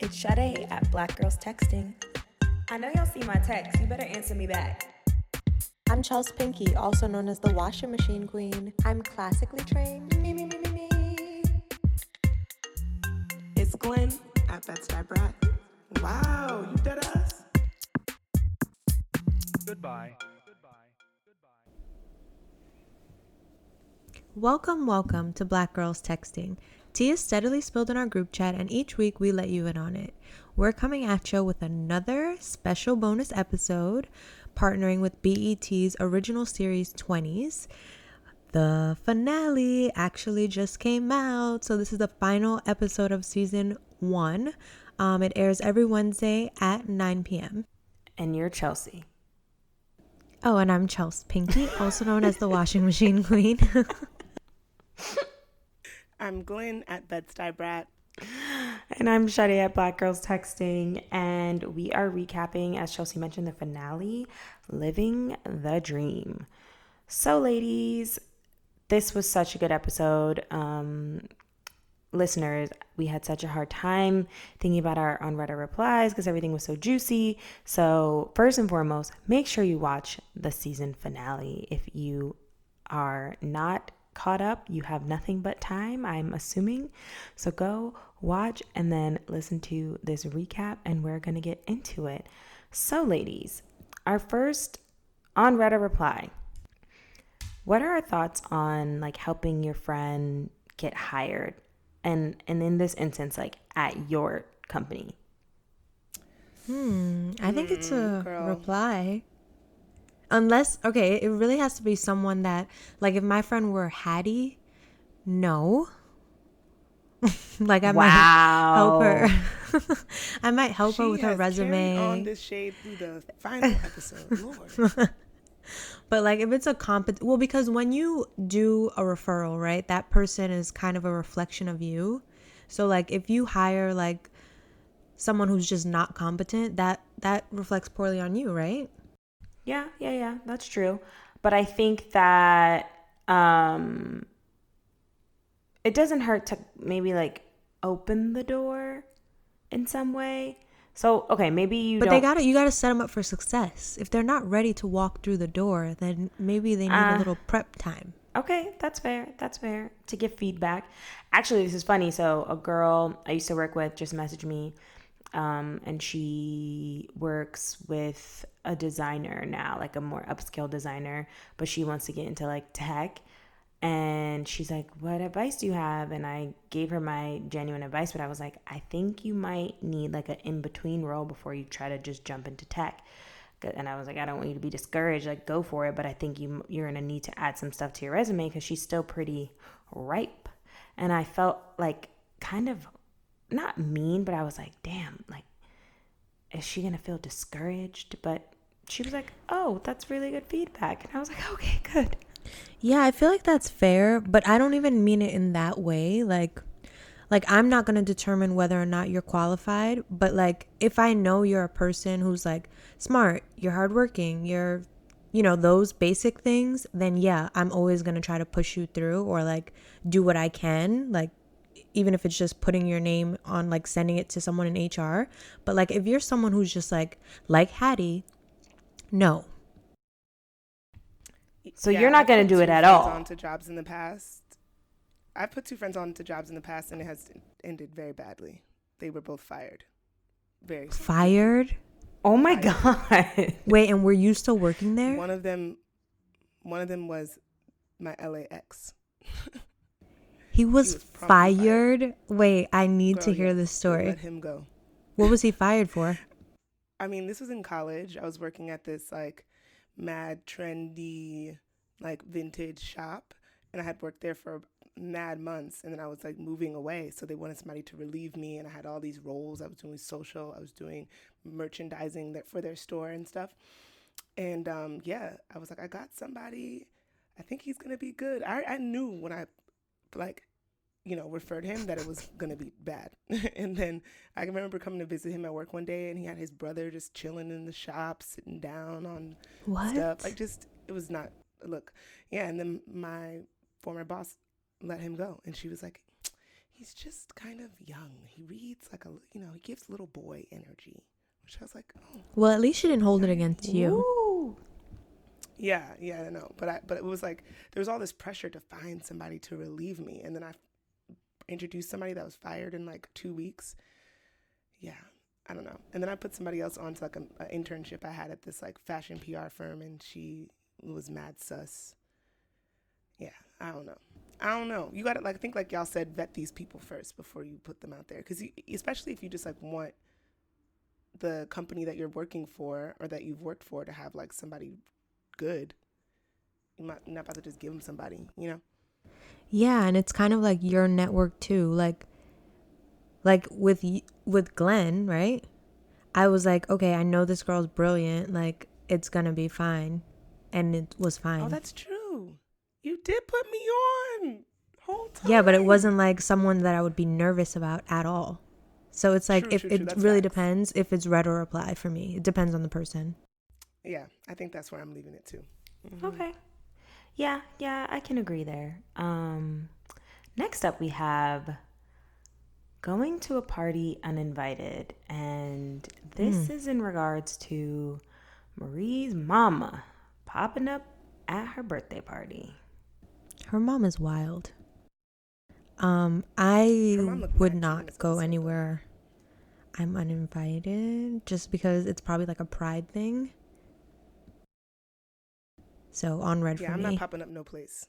It's Sade at Black Girls Texting. I know y'all see my text. You better answer me back. I'm Chelsea Pinky, also known as the washing machine queen. I'm classically trained. Me, me, me, me, me. It's Glenn at Bed-Stuy Brat. Wow, you dead us. Goodbye. Goodbye. Goodbye. Welcome, welcome to Black Girls Texting. Tea is steadily spilled in our group chat, and each week we let you in on it. We're coming at you with another special bonus episode, partnering with BET's original series 20s. The finale actually just came out, so this is the final episode of season one. Um, it airs every Wednesday at 9 p.m. And you're Chelsea. Oh, and I'm Chelsea Pinky, also known as the washing machine queen. I'm Glenn at Bed-Stuy Brat. And I'm Sade at Black Girls Texting. And we are recapping, as Chelsea mentioned, the finale, Living the Dream. So, ladies, this was such a good episode. Um, listeners, we had such a hard time thinking about our unread replies because everything was so juicy. So, first and foremost, make sure you watch the season finale if you are not caught up. You have nothing but time, I'm assuming. So go watch and then listen to this recap, and we're going to get into it. So, ladies, our first on Reddit reply. What are our thoughts on like helping your friend get hired? And and in this instance, like at your company. Hmm, I think it's a girl. reply. Unless, okay, it really has to be someone that, like, if my friend were Hattie, no. like, I might help her. I might help her She with her carried on resume. this shade through the final episode. Lord. But, like, if it's a competent, well, because when you do a referral, right, that person is kind of a reflection of you. So, like, if you hire, like, someone who's just not competent, that that reflects poorly on you, right? Yeah, yeah, yeah, that's true. But I think that um it doesn't hurt to maybe like open the door in some way. So, okay, maybe you But don't they got to you got to set them up for success. If they're not ready to walk through the door, then maybe they need a Ah. little prep time. Okay, that's fair. That's fair to give feedback. Actually, this is funny. So, a girl I used to work with just messaged me, um, and she works with a designer now, like a more upscale designer, but she wants to get into like tech. And she's like, What advice do you have? And I gave her my genuine advice, but I was like, I think you might need like an in between role before you try to just jump into tech and I was like, I don't want you to be discouraged. Like, go for it. But I think you you're gonna need to add some stuff to your resume because she's still pretty ripe. And I felt like kind of not mean, but I was like, damn, like, is she gonna feel discouraged? But she was like, oh, that's really good feedback. And I was like, okay, good. Yeah, I feel like that's fair, but I don't even mean it in that way. Like like I'm not going to determine whether or not you're qualified, but like if I know you're a person who's like smart, you're hardworking, you're you know, those basic things, then yeah, I'm always going to try to push you through or like do what I can, like even if it's just putting your name on like sending it to someone in HR. But like if you're someone who's just like like Hattie, no. So you're not gonna do it at all. On to jobs in the past. I put two friends on to jobs in the past, and it has ended very badly. They were both fired. Very Fired? Oh my I- god. Wait, and were you still working there? One of them, one of them was my LAX. He was, was fired. fired. Wait, I need to hear yes, this story. Let him go. What was he fired for? I mean, this was in college. I was working at this like mad trendy, like vintage shop, and I had worked there for mad months, and then I was like moving away. So they wanted somebody to relieve me, and I had all these roles. I was doing social, I was doing merchandising that for their store and stuff. And um, yeah, I was like, I got somebody. I think he's gonna be good. I I knew when I like you know, referred him that it was gonna be bad. and then I remember coming to visit him at work one day, and he had his brother just chilling in the shop, sitting down on What? stuff. Like just it was not look. Yeah, and then my former boss let him go, and she was like, he's just kind of young. He reads like a, you know, he gives little boy energy, which I was like, oh, Well, at least she didn't hold it against you. Ooh. Yeah, yeah, I know. But I, but it was like there was all this pressure to find somebody to relieve me, and then I introduced somebody that was fired in like two weeks. Yeah, I don't know. And then I put somebody else on to like an internship I had at this like fashion PR firm, and she was mad sus. Yeah, I don't know. I don't know. You got to like I think like y'all said, vet these people first before you put them out there, because especially if you just like want the company that you're working for or that you've worked for to have like somebody good. You might you're not about to just give them somebody, you know. Yeah, and it's kind of like your network too. Like like with with Glenn, right? I was like, okay, I know this girl's brilliant. Like it's to be fine. And it was fine. Oh, that's true. You did put me on whole time. yeah, but it wasn't like someone that I would be nervous about at all. So it's like True, if true, it really facts. depends if it's red or apply for me. It depends on the person. Yeah, I think that's where I'm leaving it too. Mhm. Okay. Yeah, yeah, I can agree there. Um next up we have going to a party uninvited and this is in regards to Marie's mama popping up at her birthday party. Her mom is wild. Um, I Her mom looked would not go anywhere. I'm uninvited just because it's probably like a pride thing. So on red Yeah, for I'm me. not popping up no place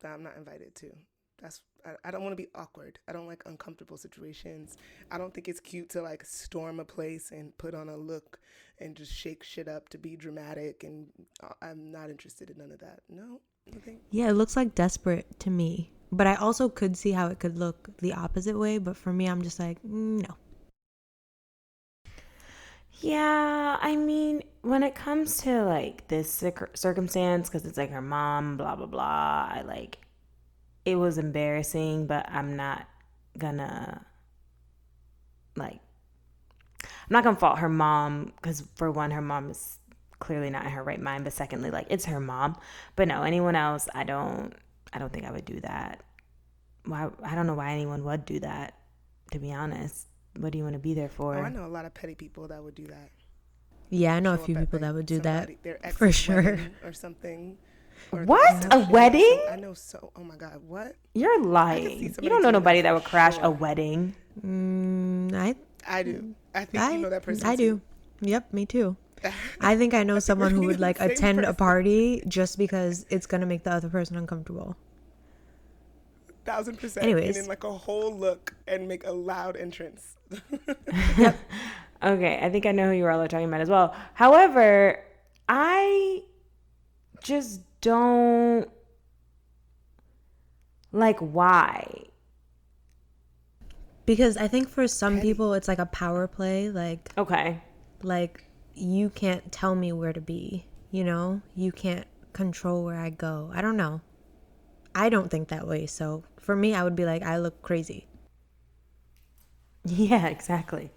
that I'm not invited to. That's I, I don't want to be awkward. I don't like uncomfortable situations. I don't think it's cute to like storm a place and put on a look and just shake shit up to be dramatic. And uh, I'm not interested in none of that. No, think? yeah, it looks like desperate to me. But I also could see how it could look the opposite way. But for me, I'm just like, mm, no. Yeah, I mean, when it comes to like this circumstance, because it's like her mom, blah, blah, blah, I like it was embarrassing, but I'm not gonna like, I'm not gonna fault her mom because for one, her mom is clearly not in her right mind, but secondly, like it's her mom. But no, anyone else, I don't, I don't think I would do that. Why? I don't know why anyone would do that. To be honest, what do you want to be there for? Oh, I know a lot of petty people that would do that. Yeah, I know a few people like, that would do somebody- that for sure. or something. or What? A wedding? I know so. Oh my god, what? You're lying. You don't know that nobody that would crash sure. a wedding. Mm, I I do. I think I, you know that person. I too. do. Yep, me too. I think I know someone who would like attend a party just because it's gonna make the other person uncomfortable. Thousand percent. Anyways. And then like a whole look and make a loud entrance. Okay, I think I know who you're all are talking about as well. However, I just don't like why. Because I think for some Petty. people it's like a power play, like Okay. like you can't tell me where to be, you know? You can't control where I go. I don't know. I don't think that way. So for me I would be like I look crazy. Yeah, exactly.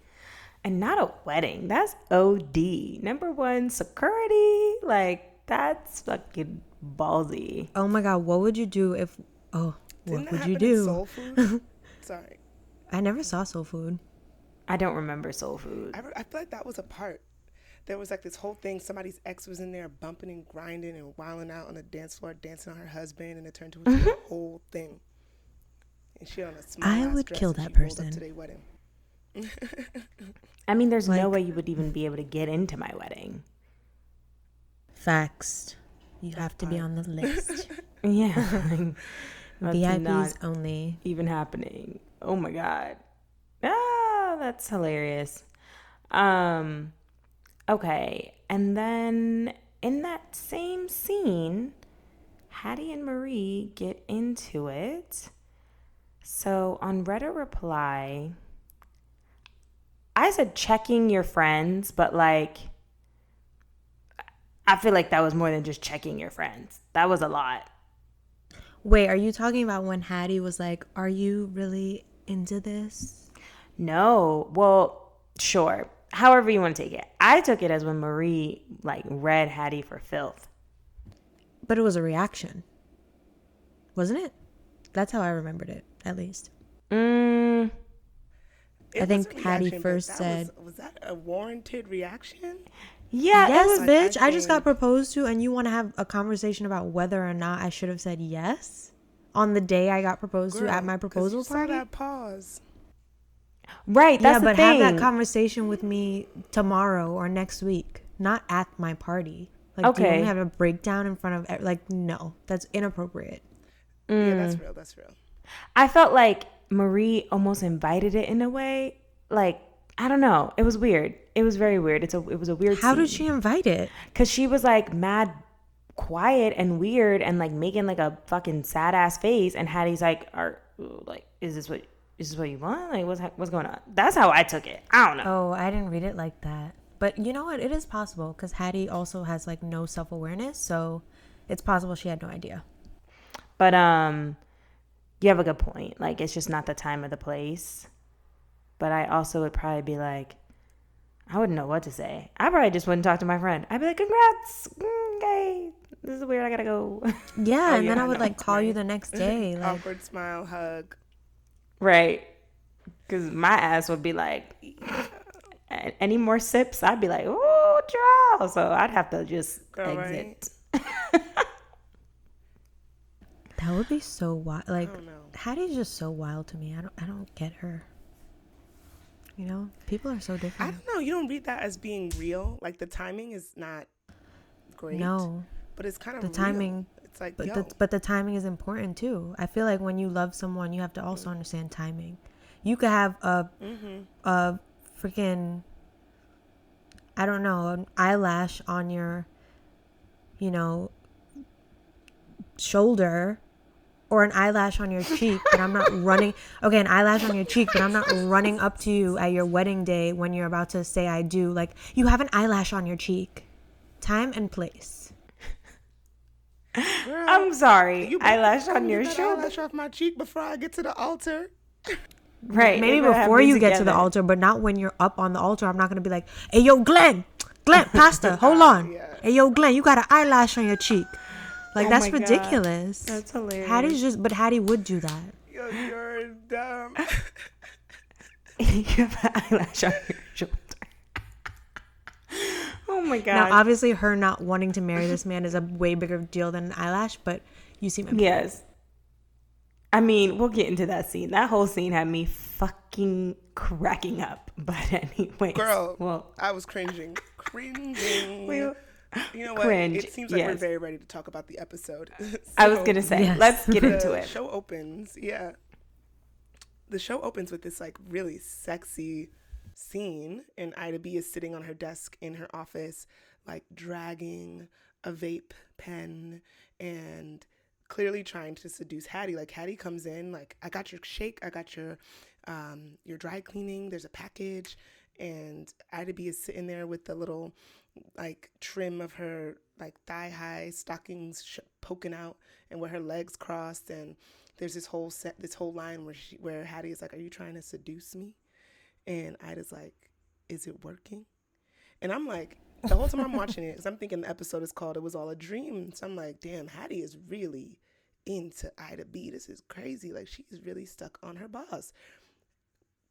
And not a wedding. That's OD. Number one, security. Like, that's fucking ballsy. Oh my god, what would you do if oh, Didn't what would you do? Soul Food? Sorry. I never saw soul food. I don't remember soul food. I, re- I feel like that was a part. There was like this whole thing. Somebody's ex was in there bumping and grinding and wilding out on the dance floor, dancing on her husband, and it turned into Mm-hmm. a whole thing. And she on a small I would dress kill that she rolled up person. to their wedding. I mean, there's no way you would even be able to get into my wedding. Facts. You have to be on the list. Yeah. That's VIPs only. even happening. Oh my god. Ah, that's hilarious. Um okay, and then in that same scene, Hattie and Marie get into it. So on Reddit reply, I said checking your friends, but like I feel like that was more than just checking your friends. That was a lot. Wait, are you talking about when Hattie was like, "Are you really into this?" No. Well, sure. However you want to take it. I took it as when Marie like read Hattie for filth. But it was a reaction. Wasn't it? That's how I remembered it, at least. Mm, It I think was Hattie first that said- was, was that a warranted reaction? yeah, yes, it was. Like, I bitch. I, just got proposed to, and you want to have a conversation about whether or not I should have said yes on the day I got proposed to at my proposal you saw party. that pause. Right. That's yeah, the but thing. have that conversation with me tomorrow or next week, not at my party. Like, do you want Okay. me to have a breakdown in front of like? No, that's inappropriate. Yeah, Mm. that's real. That's real. I felt like Marie almost invited it in a way. Like I don't know. It was weird. It was very weird. It's a. It was a weird. How did she invite it? Because she was like mad, quiet and weird, and like making like a fucking sad ass face. And Hattie's like, "Are like, is this what? Is this what you want? Like, what's what's going on?" That's how I took it. I don't know. Oh, I didn't read it like that. But you know what? It is possible because Hattie also has like no self awareness, so it's possible she had no idea. But um, you have a good point. Like, it's just not the time or the place. But I also would probably be like, I wouldn't know what to say. I probably just wouldn't talk to my friend. I'd be like, "Congrats, Mm, okay, this is weird. I gotta go." Yeah, Oh, and then I would no, like call you the next day. Like, Awkward smile, hug. Right? Because my ass would be like, any more sips? I'd be like, "Oh, draw." So I'd have to just Girl, exit. that would be so wild. Like. Hattie's just so wild to me. I don't, I don't get her. You know, people are so different. I don't know. You don't read that as being real. Like the timing is not great. No, but it's kind of the real. timing- It's like but yo, the, but the timing is important too. I feel like when you love someone, you have to also understand timing. You could have a Mm-hmm. a freaking I don't know an eyelash on your you know shoulder or an eyelash on your cheek, but I'm not running. Okay, an eyelash on your cheek, but I'm not running up to you at your wedding day when you're about to say I do. Like you have an eyelash on your cheek. Time and place. Girl, I'm sorry. you better eyelash on your that shoulder. Eyelash off my cheek before I get to the altar. Right. Maybe it would have before me you get to the altar, but not when you're up on the altar. I'm not gonna be like, "Hey, yo, Glenn, Glenn, Pastor, hold on. Yeah. Hey, yo, Glenn, you got an eyelash on your cheek." Like Oh that's my God. ridiculous. That's hilarious. Hattie's just, but Hattie would do that. Yo, you're dumb. you have an eyelash on your shoulder. Oh my god. Now, obviously, her not wanting to marry this man is a way bigger deal than an eyelash, but you see my point. yes. I mean, we'll get into that scene. That whole scene had me fucking cracking up. But anyway, Girl, Well, I was cringing. Cringing. we, you know what? cringe, It seems like we're very ready to talk about the episode. I was gonna say, Yes. let's get into it. The show opens, yeah. The show opens with this like really sexy scene, and Ida B is sitting on her desk in her office, like dragging a vape pen and clearly trying to seduce Hattie. Like Hattie comes in, like I got your shake, I got your um your dry cleaning. There's a package, and Ida B is sitting there with the little like trim of her like thigh high stockings sh- poking out and where her legs crossed and there's this whole set this whole line where she where Hattie is like are you trying to seduce me and Ida's like is it working? And I'm like the whole time I'm watching it because I'm thinking the episode is called it was all a dream. So I'm like damn Hattie is really into Ida B. This is crazy. Like she's really stuck on her boss.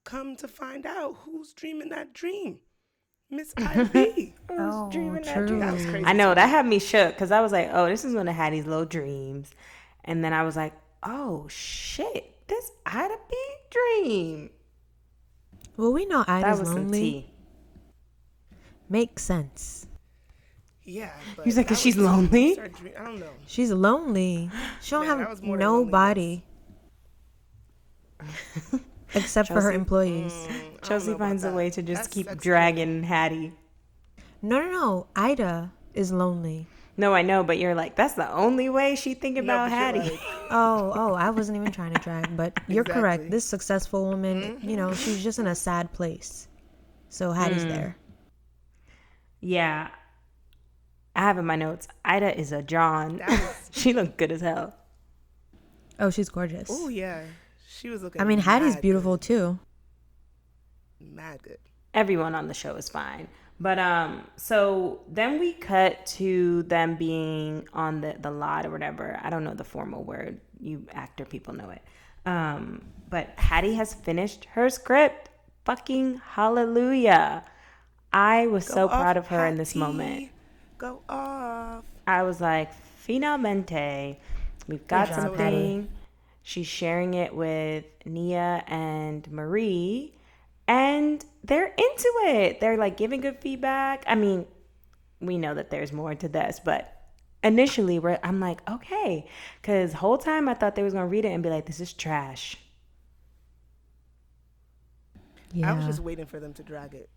Come to find out who's dreaming that dream? Miss Ida B. Oh, dreaming that dream. that was crazy I know that had me shook because I was like, "Oh, this is one of Hattie's little dreams," and then I was like, "Oh shit, this Ida B dream." Well, we know That Ida's was some lonely. tea. Makes sense. Yeah, but He's like, that 'cause she's lonely? started I don't know. She's lonely. She don't Man, have was more than nobody except for her employees. Mm, Chelsea finds a way to just That's keep sexy. dragging Hattie. No, no, no. Ida is lonely. No, I know, but you're like, that's the only way she think about but Hattie. like, Oh, oh, I wasn't even trying to drag, but you're correct. Exactly. Mm-hmm. This successful woman, you know, she's just in a sad place. So Hattie's Mm. there. yeah, I have in my notes. Ida is a John. Was- she looked good as hell. Oh, she's gorgeous. oh yeah, she was looking. I mean, Hattie's mad beautiful too. good. Mad good. everyone on the show is fine. But um, so then we cut to them being on the the lot or whatever. I don't know the formal word. You actor people know it. Um, but Hattie has finished her script. Fucking hallelujah. I was so off, proud of her in this moment. Go off. I was like, finalmente, we've got job, something. Hattie. She's sharing it with Nia and Marie, and they're into it. They're like giving good feedback. I mean, we know that there's more to this, but initially, we're, I'm like, okay, because whole time I thought they was gonna read it and be like, this is trash. Yeah. I was just waiting for them to drag it.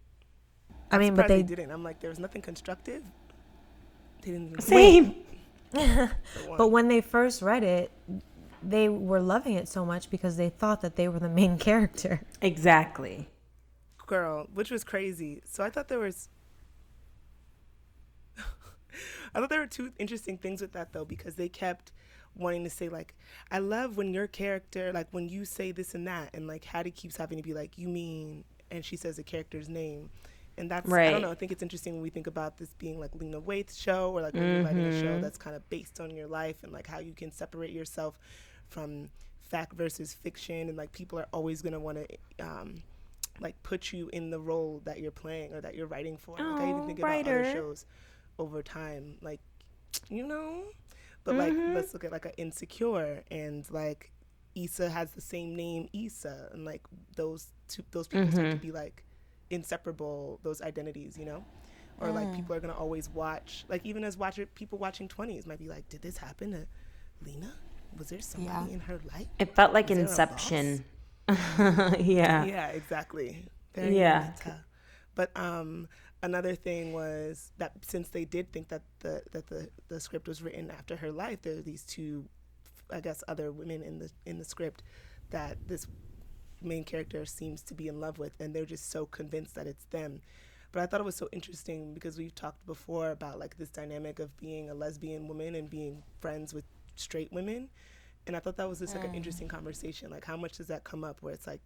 I mean, but Surprised they didn't. I'm like, there was nothing constructive. They didn't even Same. But when they first read it, they were loving it so much because they thought that they were the main character. Exactly. Girl, which was crazy. So I thought there was. I thought there were two interesting things with that though, because they kept wanting to say like, "I love when your character, like when you say this and that," and like Hattie keeps having to be like, "You mean," and she says the character's name, and that's I don't know. I think it's interesting when we think about this being like Lena Waithe's show, or like when you're writing a show that's kind of based on your life and like how you can separate yourself from fact versus fiction, and like people are always gonna want to. Um, like put you in the role that you're playing or that you're writing for. like I even Oh, think about other shows over time, like you know. But like Mm-hmm. let's look at like an insecure and like Issa has the same name Issa and like those two those people start Mm-hmm. to be like inseparable those identities, you know? Or like people are gonna always watch like even as watcher people watching twenties might be like, Did this happen to Lena? Was there somebody Yeah. in her life? It felt like Is there a Inception. yeah. yeah exactly very Yeah. meta. but um another thing was that since they did think that the that the the script was written after her life there are these two i guess other women in the in the script that this main character seems to be in love with and they're just so convinced that it's them but i thought it was so interesting because we've talked before about like this dynamic of being a lesbian woman and being friends with straight women and i thought that was just like an mm. interesting conversation like how much does that come up where it's like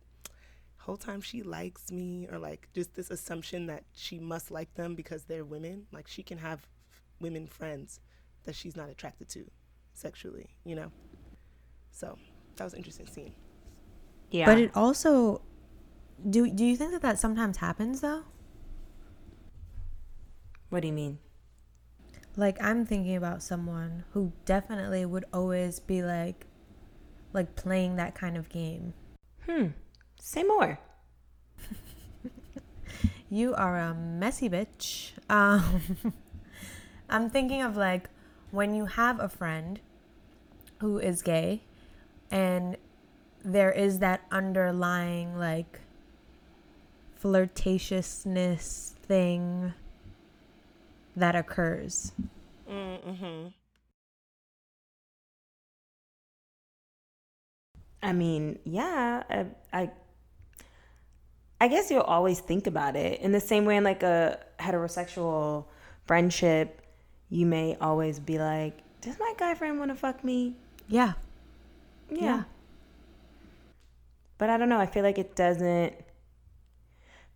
whole time she likes me or like just this assumption that she must like them because they're women like she can have women friends that she's not attracted to sexually you know so that was an interesting scene Yeah. But it also do do you think that that sometimes happens though? what do you mean? Like I'm thinking about someone who definitely would always be like like playing that kind of game. Hmm. Say more. You are a messy bitch. Um, I'm thinking of like when you have a friend who is gay and there is that underlying like flirtatiousness thing that occurs. mm-hmm I mean, yeah, I, I I guess you'll always think about it in the same way in like a heterosexual friendship, you may always be like, "Does my guy friend want to fuck me?" Yeah. Yeah. Yeah. But I don't know, I feel like it doesn't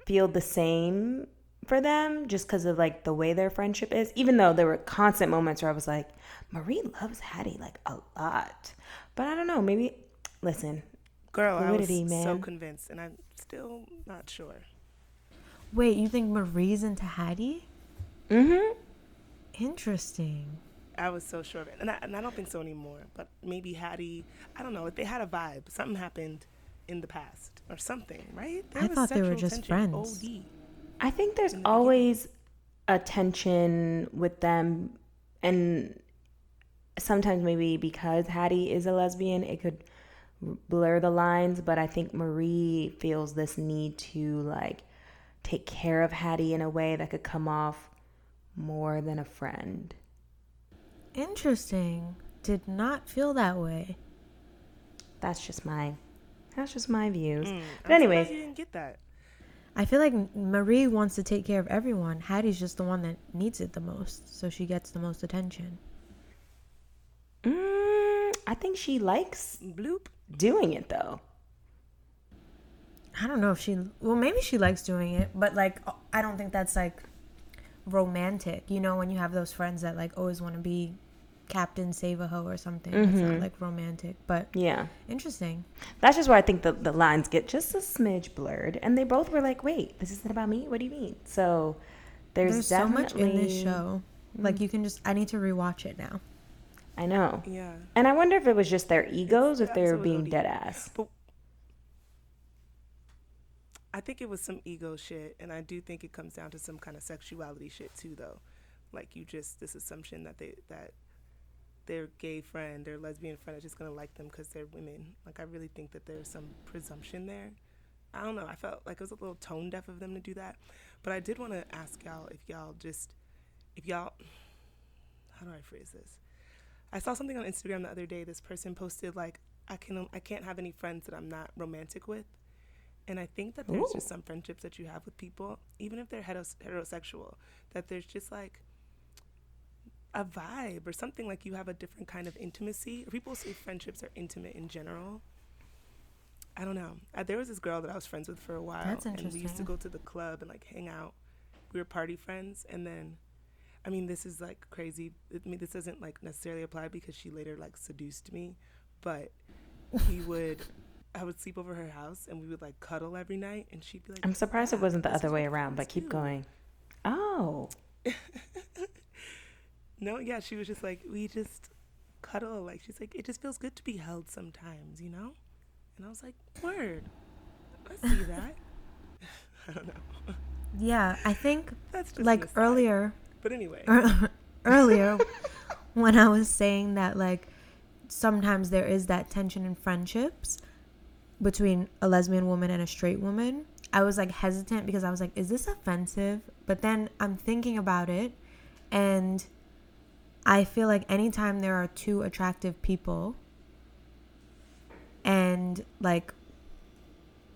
feel the same for them just cuz of like the way their friendship is, even though there were constant moments where I was like, "Marie loves Hattie like a lot." But I don't know, maybe listen, girl Fluidity, i was so convinced and i'm still not sure Wait, you think Marie's into Hattie? Mm-hmm. Interesting. i was so sure of it and I, and I don't think so anymore but maybe hattie i don't know like they had a vibe something happened in the past or something right I thought they were just tension, friends. OD. I think there's the always a tension with them, and sometimes maybe because Hattie is a lesbian, it could blur the lines. But I think Marie feels this need to like take care of Hattie in a way that could come off more than a friend. Interesting. Did not feel that way. That's just my that's just my views. Mm, but I'm anyways, you didn't get that I feel like Marie wants to take care of everyone. Hattie's just the one that needs it the most, so she gets the most attention. mm, I think she likes bloop doing it though. I don't know if she well maybe she likes doing it, but like I don't think that's like romantic. You know when you have those friends that like always want to be Captain Save a Ho or something. It's Mm-hmm. not like romantic, but Yeah. interesting. That's just where I think the, the lines get just a smidge blurred. And they both were like, wait, this isn't about me? What do you mean? So there's, There's, so much in this definitely- show. Like you can just I need to rewatch it now. I know. Yeah. And I wonder if it was just their egos, if they were being dead ass. But I think it was some ego shit, and I do think it comes down to some kind of sexuality shit too, though. Like you just this assumption that they that their gay friend, their lesbian friend, is just gonna like them because they're women. Like I really think that there's some presumption there. I don't know. I felt like it was a little tone deaf of them to do that, but I did want to ask y'all if y'all just if y'all how do I phrase this? I saw something on Instagram the other day. This person posted like, "I can I can't have any friends that I'm not romantic with," and I think that there's just some friendships that you have with people, even if they're heteros- heterosexual, that there's just like a vibe or something like you have a different kind of intimacy. People say friendships are intimate in general. I don't know. Uh, there was this girl that I was friends with for a while, That's and we used to go to the club and like hang out. We were party friends, and then I mean, this is like crazy. I mean, this doesn't like necessarily apply because she later like seduced me, but we would, I would sleep over her house and we would like cuddle every night, and she'd be like, I'm surprised it ah, wasn't the other way around, but keep do." going. Oh. No, yeah, she was just like, we just cuddle. Like she's like, it just feels good to be held sometimes, you know. And I was like, word, I see that. I don't know. Yeah, I think That's just like earlier But anyway, earlier when I was saying that like sometimes there is that tension in friendships between a lesbian woman and a straight woman. I was like hesitant because I was like, is this offensive? But then I'm thinking about it and I feel like anytime there are two attractive people and like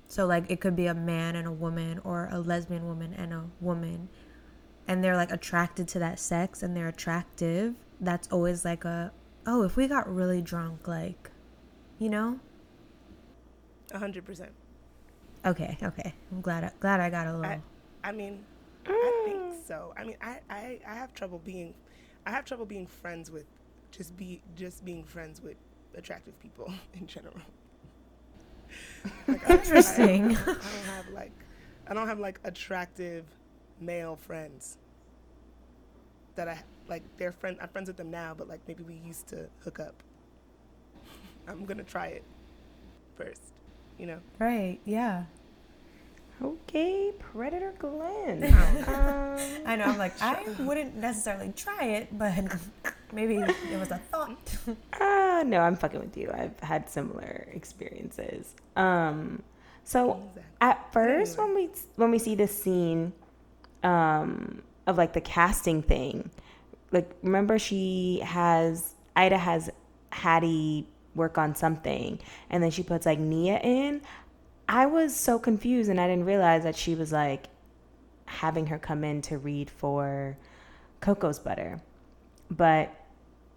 so like it could be a man and a woman or a lesbian woman and a woman and they're like attracted to that sex and they're attractive, that's always like a oh, if we got really drunk, like, you know? a hundred percent. Okay, okay. I'm glad I, glad I got a little. I, I mean, I think mm. so. I mean, I, I, I have trouble being, I have trouble being friends with, just be just being friends with attractive people in general. Like, I- I- Interesting. I, don't have like, I don't have like attractive male friends. That I like. They're friend. I'm friends with them now, but like maybe we used to hook up. I'm gonna try it first. You know. right, yeah. Okay, Predator Glenn. Um, I know. I'm like, I wouldn't necessarily try it, but maybe it was a thought. uh, no, I'm fucking with you. I've had similar experiences. Um, so Exactly. at first, when we when we see this scene um, of like the casting thing, like remember she has Ida has Hattie work on something, and then she puts like Nia in. I was so confused, and I didn't realize that she was like having her come in to read for Coco's Butter, but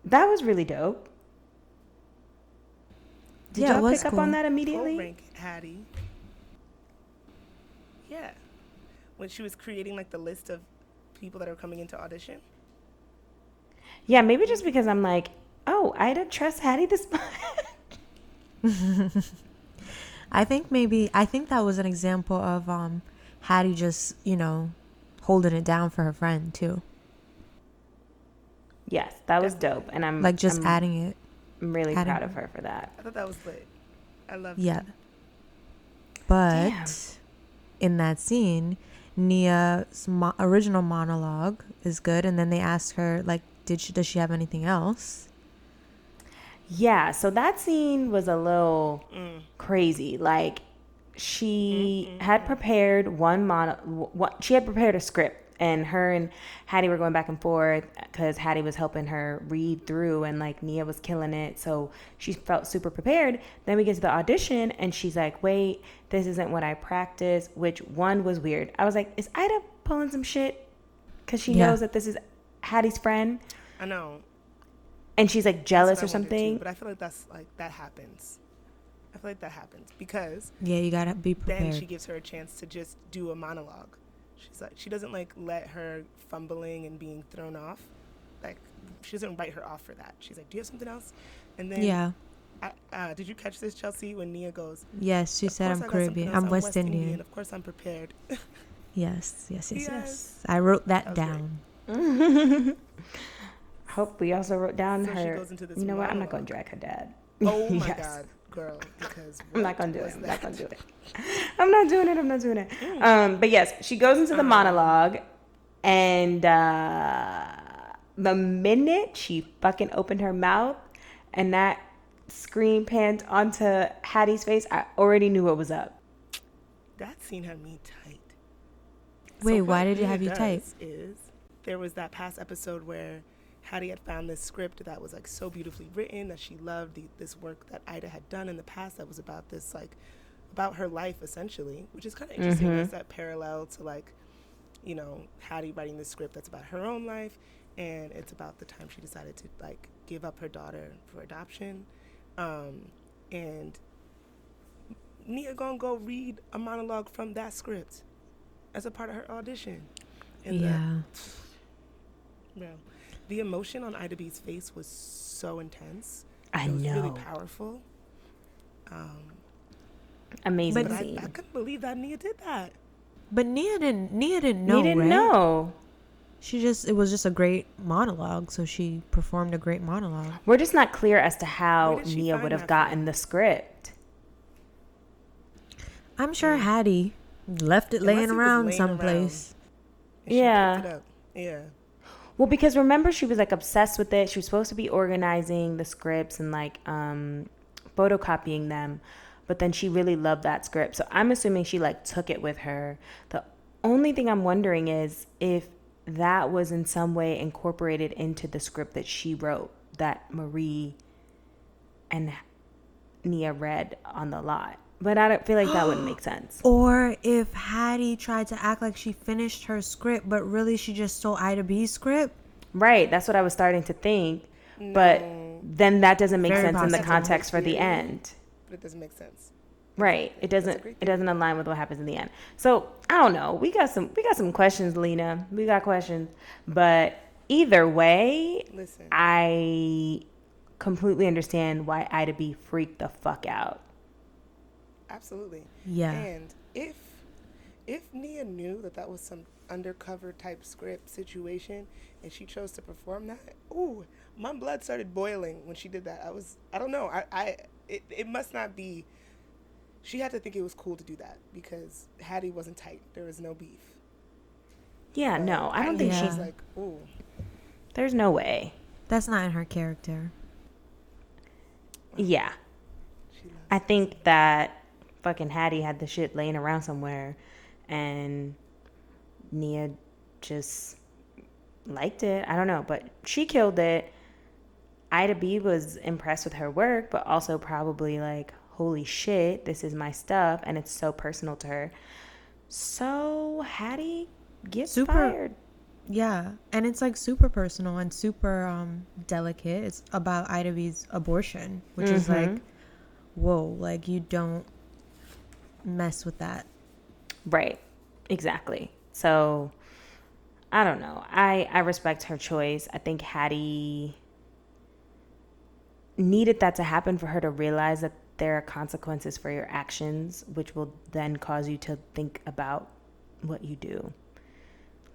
that was really dope. Did Yeah, y'all was pick up on that Full immediately? rank Hattie. Yeah. When she was creating like the list of people that are coming into audition. Yeah, maybe just because I'm like, oh, Ida trust Hattie this much. I think maybe I think that was an example of um Hattie just, you know, holding it down for her friend too. yes, that was dope, and I'm Like just I'm, adding it. I'm really adding- proud of her for that. I thought that was lit. I love Yeah. But Damn. in that scene, Nia's mo- original monologue is good, and then they ask her like, "Did she? Does she have anything else?" Yeah, so that scene was a little Mm. crazy. Like she had prepared one mono, one, she had prepared a script, and her and Hattie were going back and forth because Hattie was helping her read through, and like Nia was killing it. So she felt super prepared. Then we get to the audition, and she's like, "Wait, this isn't what I practice." Which one was weird. I was like, "Is Ida pulling some shit?" Because she Yeah. knows that this is Hattie's friend, I know. and she's like jealous or I wondered, too, something. but I feel like that's like that happens. I feel like that happens because Yeah, you gotta be prepared. then she gives her a chance to just do a monologue. She's like she doesn't like let her fumbling and being thrown off, like she doesn't write her off for that. She's like, "Do you have something else?" And then Yeah. I, uh, did you catch this, Chelsea? When Nia goes, Yes, she said I'm I got Caribbean. I'm West Indian. Of course, I'm prepared. Yes, yes, yes, yes, Yes. I wrote that, That was great. down. Hope we also wrote down So she her. goes into this you know what? I'm not going to drag her dad. oh my Yes. God, girl! Because I'm not gonna do it. I'm not that? gonna do it. I'm not doing it. I'm not doing it. Um, but yes, she goes into the monologue, and uh, the minute she fucking opened her mouth, and that screen panned onto Hattie's face, I already knew what was up. That scene had me tight. Wait, what why did it have you tight? Is there was that past episode where Hattie had found this script that was like so beautifully written that she loved the, this work that Ida had done in the past that was about this like about her life essentially, which is kind of interesting. Mm-hmm. There's that parallel to like you know Hattie writing this script that's about her own life, and it's about the time she decided to like give up her daughter for adoption, um, and Nia gonna go read a monologue from that script as a part of her audition. And the- Yeah. yeah. The emotion on Ida B's face was so intense. I it was know. really powerful. Um, Amazing but I, scene. I couldn't believe that Nia did that. But Nia didn't. Nia didn't know. you didn't right? know. She just. It was just a great monologue, so she performed a great monologue. We're just not clear as to how Where did she Nia would have that gotten the script. I'm sure Hattie left it Unless laying it around laying someplace. And she Yeah. picked it up. Yeah. Well, because remember she was like obsessed with it. She was supposed to be organizing the scripts and like um photocopying them, but then she really loved that script. So I'm assuming she like took it with her. The only thing I'm wondering is if that was in some way incorporated into the script that she wrote that Marie and Nia read on the lot. But I don't feel like that wouldn't make sense. Or if Hattie tried to act like she finished her script, but really she just stole Ida B's script. Right, that's what I was starting to think. But then that doesn't make Very sense in the context for the end. But it doesn't make sense. Right. It doesn't it doesn't align with what happens in the end. So I don't know. We got some we got some questions, Lena. We got questions. But either way, Listen. I completely understand why Ida B freaked the fuck out. Absolutely. Yeah. And if if Nia knew that that was some undercover type script situation and she chose to perform that, ooh, my blood started boiling when she did that. I was I don't know. I I it, it must not be she had to think it was cool to do that because Hattie wasn't tight. There was no beef. Yeah, no, I don't think Yeah. she's she's like, ooh. there's no way. That's not in her character. Yeah. I think that fucking Hattie had the shit laying around somewhere and Nia just liked it. I don't know, but she killed it. Ida B was impressed with her work, but also probably like, holy shit, this is my stuff and it's so personal to her. So Hattie gets Super- fired. Yeah, and it's like super personal and super um delicate. It's about Ida B's abortion, which is like, whoa, like you don't mess with that. Right. Exactly. So I don't know. I I respect her choice. I think Hattie needed that to happen for her to realize that there are consequences for your actions, which will then cause you to think about what you do.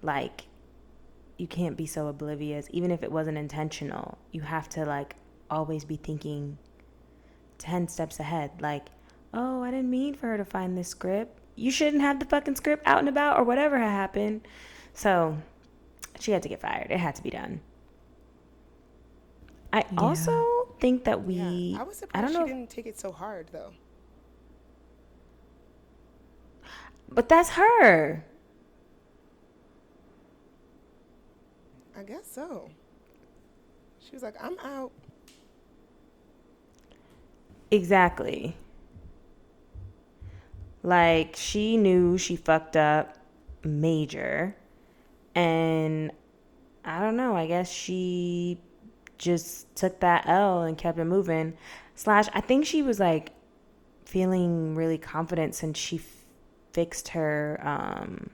Like you can't be so oblivious even if it wasn't intentional. You have to like always be thinking 10 steps ahead. Like, oh, I didn't mean for her to find this script. You shouldn't have the fucking script out and about or whatever had happened. So she had to get fired. It had to be done. I also think that we. yeah. I was I surprised don't she know. didn't take it so hard though. But that's her. I guess so. She was like, I'm out. Exactly. Like she knew she fucked up major and I don't know, I guess she just took that L and kept it moving. Slash I think she was like feeling really confident since she f- fixed her um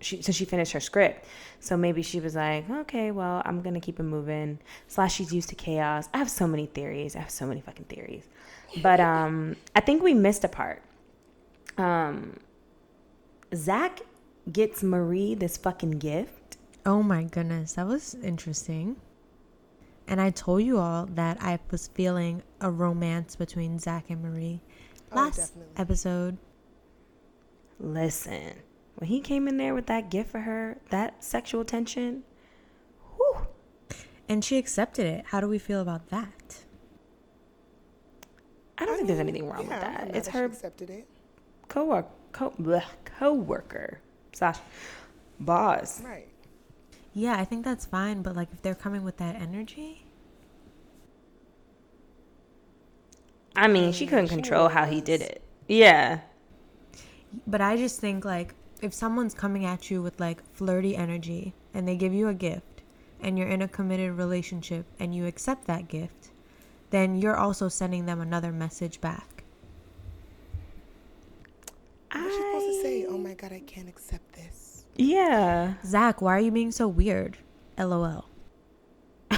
she since she finished her script. So maybe she was like, okay, well, I'm gonna keep it moving. Slash, she's used to chaos. I have so many theories. I have so many fucking theories. But um, I think we missed a part. Um, Zach gets Marie this fucking gift. Oh my goodness, that was interesting. And I told you all that I was feeling a romance between Zach and Marie Oh, last definitely. episode. Listen, when he came in there with that gift for her, that sexual tension, whew, And she accepted it. How do we feel about that? I don't I think there's anything wrong yeah, with that. It's that her accepted it. Co-worker, co co worker slash boss. Right. Yeah, I think that's fine, but like if they're coming with that energy, I mean, she couldn't she control what it how he did it. Yeah. but I just think like if someone's coming at you with like flirty energy and they give you a gift and you're in a committed relationship and you accept that gift, then you're also sending them another message back. What's she supposed to say? Oh my god, I can't accept this. Yeah. Zach, why are you being so weird? LOL.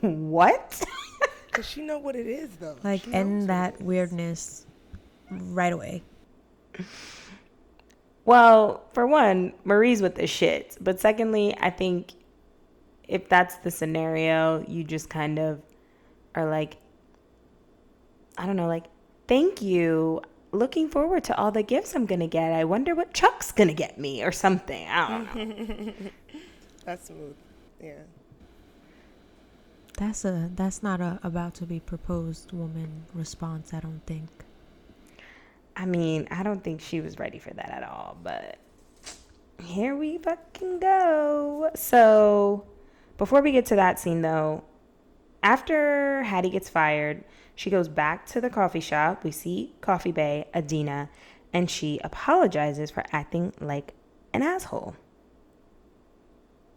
what? Does she know what it is though. Like She knows end it that is. weirdness right away. Well, for one, Marie's with the shit. But secondly, I think if that's the scenario, you just kind of are like, I don't know, like, thank you. Looking forward to all the gifts I'm going to get. I wonder what Chuck's going to get me or something. I don't know. That's smooth. Yeah. That's a that's not a about to be proposed woman response, I don't think. I mean, I don't think she was ready for that at all, but here we fucking go. So, before we get to that scene though, after Hattie gets fired, she goes back to the coffee shop. We see Coffee Bay, Adina, and she apologizes for acting like an asshole.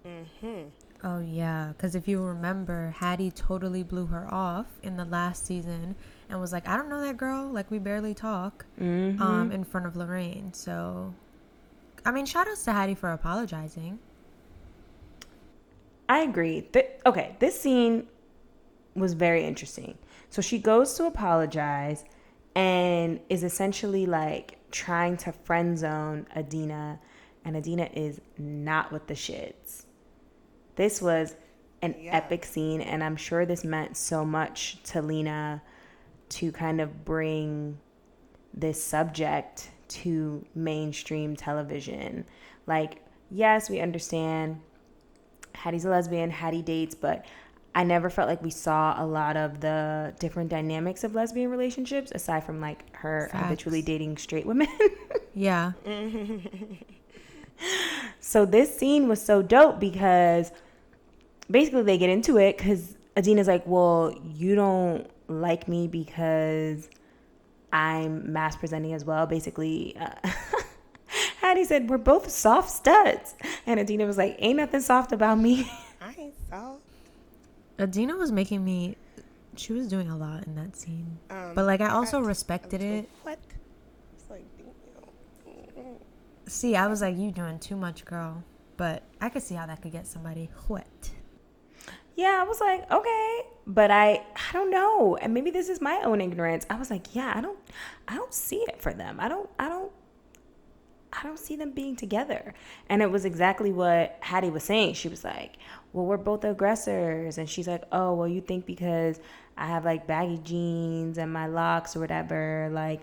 Mhm. Oh yeah, because if you remember, Hattie totally blew her off in the last season and was like, "I don't know that girl. Like we barely talk." Um, in front of Lorraine. So, I mean, shout outs to Hattie for apologizing. I agree. Th- okay, this scene was very interesting. So she goes to apologize and is essentially like trying to friend zone Adina, and Adina is not with the shits. This was an Yeah. epic scene, and I'm sure this meant so much to Lena to kind of bring this subject to mainstream television. Like, yes, we understand Hattie's a lesbian, Hattie dates, but I never felt like we saw a lot of the different dynamics of lesbian relationships aside from like her Facts. habitually dating straight women. Yeah, so this scene was so dope because basically they get into it because Adina's like, well, you don't like me because I'm masc presenting as well. Basically, uh, Hattie said, we're both soft studs. And Adina was like, ain't nothing soft about me. I ain't soft. Adina was making me. She was doing a lot in that scene, Um, but like I also had to- respected I it. like, What? It's like, you know, See, I was like, "You doing too much, girl," but I could see how that could get somebody wet. Yeah, I was like, okay, but I I don't know. And maybe this is my own ignorance. I was like, yeah, I don't I don't see it for them. I don't I don't I don't see them being together. And it was exactly what Hattie was saying. She was like, "Well, we're both aggressors." And she's like, "Oh, well, you think because I have like baggy jeans and my locks or whatever, like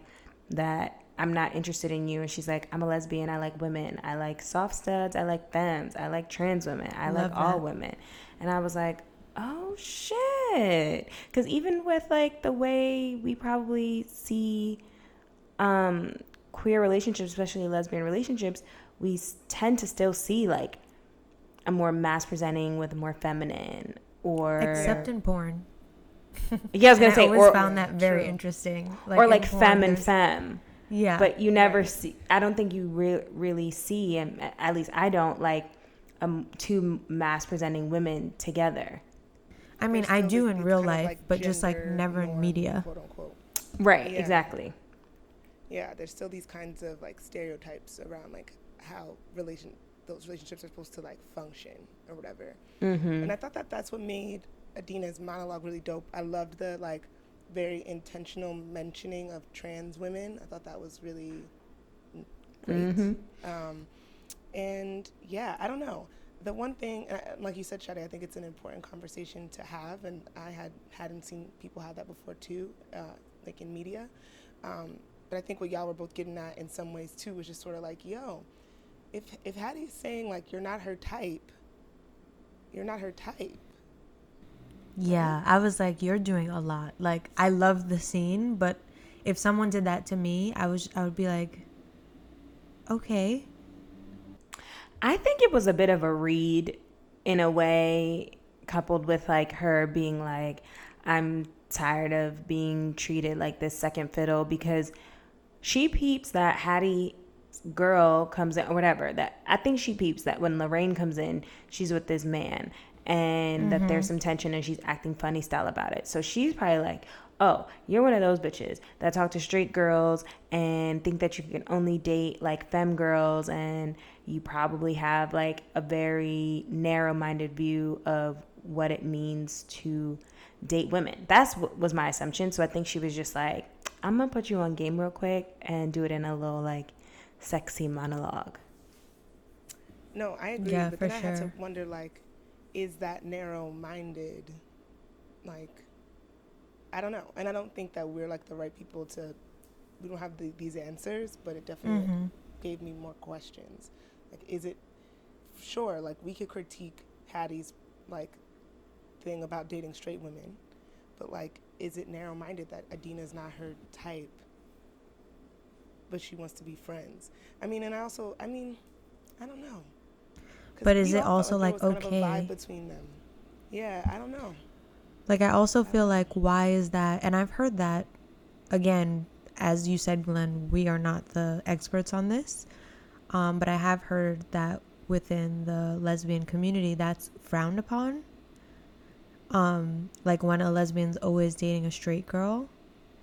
that I'm not interested in you." And she's like, "I'm a lesbian. I like women. I like soft studs. I like femmes. I like trans women. I Love like all women." And I was like, "Oh shit." Cuz even with like the way we probably see um queer relationships, especially lesbian relationships, we tend to still see like a more masc presenting with a more feminine or Except in porn. yeah, I was gonna say always or found that very True. interesting. or in like porn, femme and there's- femme, Yeah, but you never see. I don't think you re- really see, and at least I don't like um two masc presenting women together. I mean, I do in real life, like, but just like gender never in media. Quote unquote. Right, Yeah. exactly. Yeah, there's still these kinds of like stereotypes around like how relation those relationships are supposed to like function or whatever. Mm-hmm. And I thought that that's what made Adina's monologue really dope. I loved the like very intentional mentioning of trans women. I thought that was really great. Mm-hmm. Um, and yeah, I don't know. The one thing, uh, like you said, Shadi, I think it's an important conversation to have, and I had hadn't seen people have that before too, uh, like in media. Um, but I think what y'all were both getting at in some ways too was just sort of like, yo, if if Hattie's saying like you're not her type, you're not her type. Yeah, I was like, you're doing a lot. Like, I love the scene, but if someone did that to me, I was, I would be like, okay. I think it was a bit of a read in a way, coupled with like her being like, I'm tired of being treated like this second fiddle because she peeps that Hattie girl comes in or whatever that I think she peeps that when Lorraine comes in, she's with this man and that there's mm-hmm. some tension and she's acting funny style about it. So she's probably like, Oh, you're one of those bitches that talk to straight girls and think that you can only date like femme girls and you probably have like a very narrow minded view of what it means to date women. That's what was my assumption. So I think she was just like, I'm gonna put you on game real quick and do it in a little like sexy monologue. No, I agree. Yeah, but for then I had to wonder like, is that narrow minded? Like, I don't know. And I don't think that we're like the right people to we don't have the, these answers, but it definitely Mm-hmm. gave me more questions. Like, is it sure? Like, we could critique Hattie's like thing about dating straight women, but like, is it narrow minded that Adina's not her type, but she wants to be friends? I mean, and I also, I mean, I don't know. But is it also, there like, was kind of okay? between them? Yeah, I don't know. Like, I also feel like, why is that? And I've heard that, again, as you said, Glenn, we are not the experts on this. Um, but I have heard that within the lesbian community, that's frowned upon. Um, like when a lesbian's always dating a straight girl.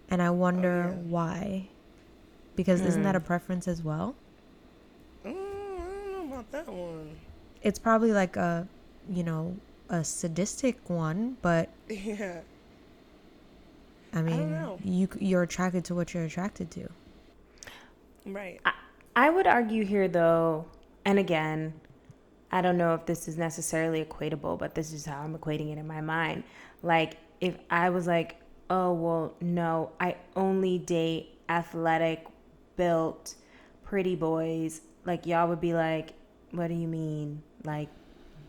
And I wonder yeah. why. Because isn't that a preference as well? Mm, I don't know about that one. It's probably like a, you know, a sadistic one, but Yeah. I mean, know. you you're attracted to what you're attracted to. Right. I, I would argue here though, and again, I don't know if this is necessarily equatable, but this is how I'm equating it in my mind. Like if I was like, oh well, no, I only date athletic, built, pretty boys. Like y'all would be like, what do you mean? Like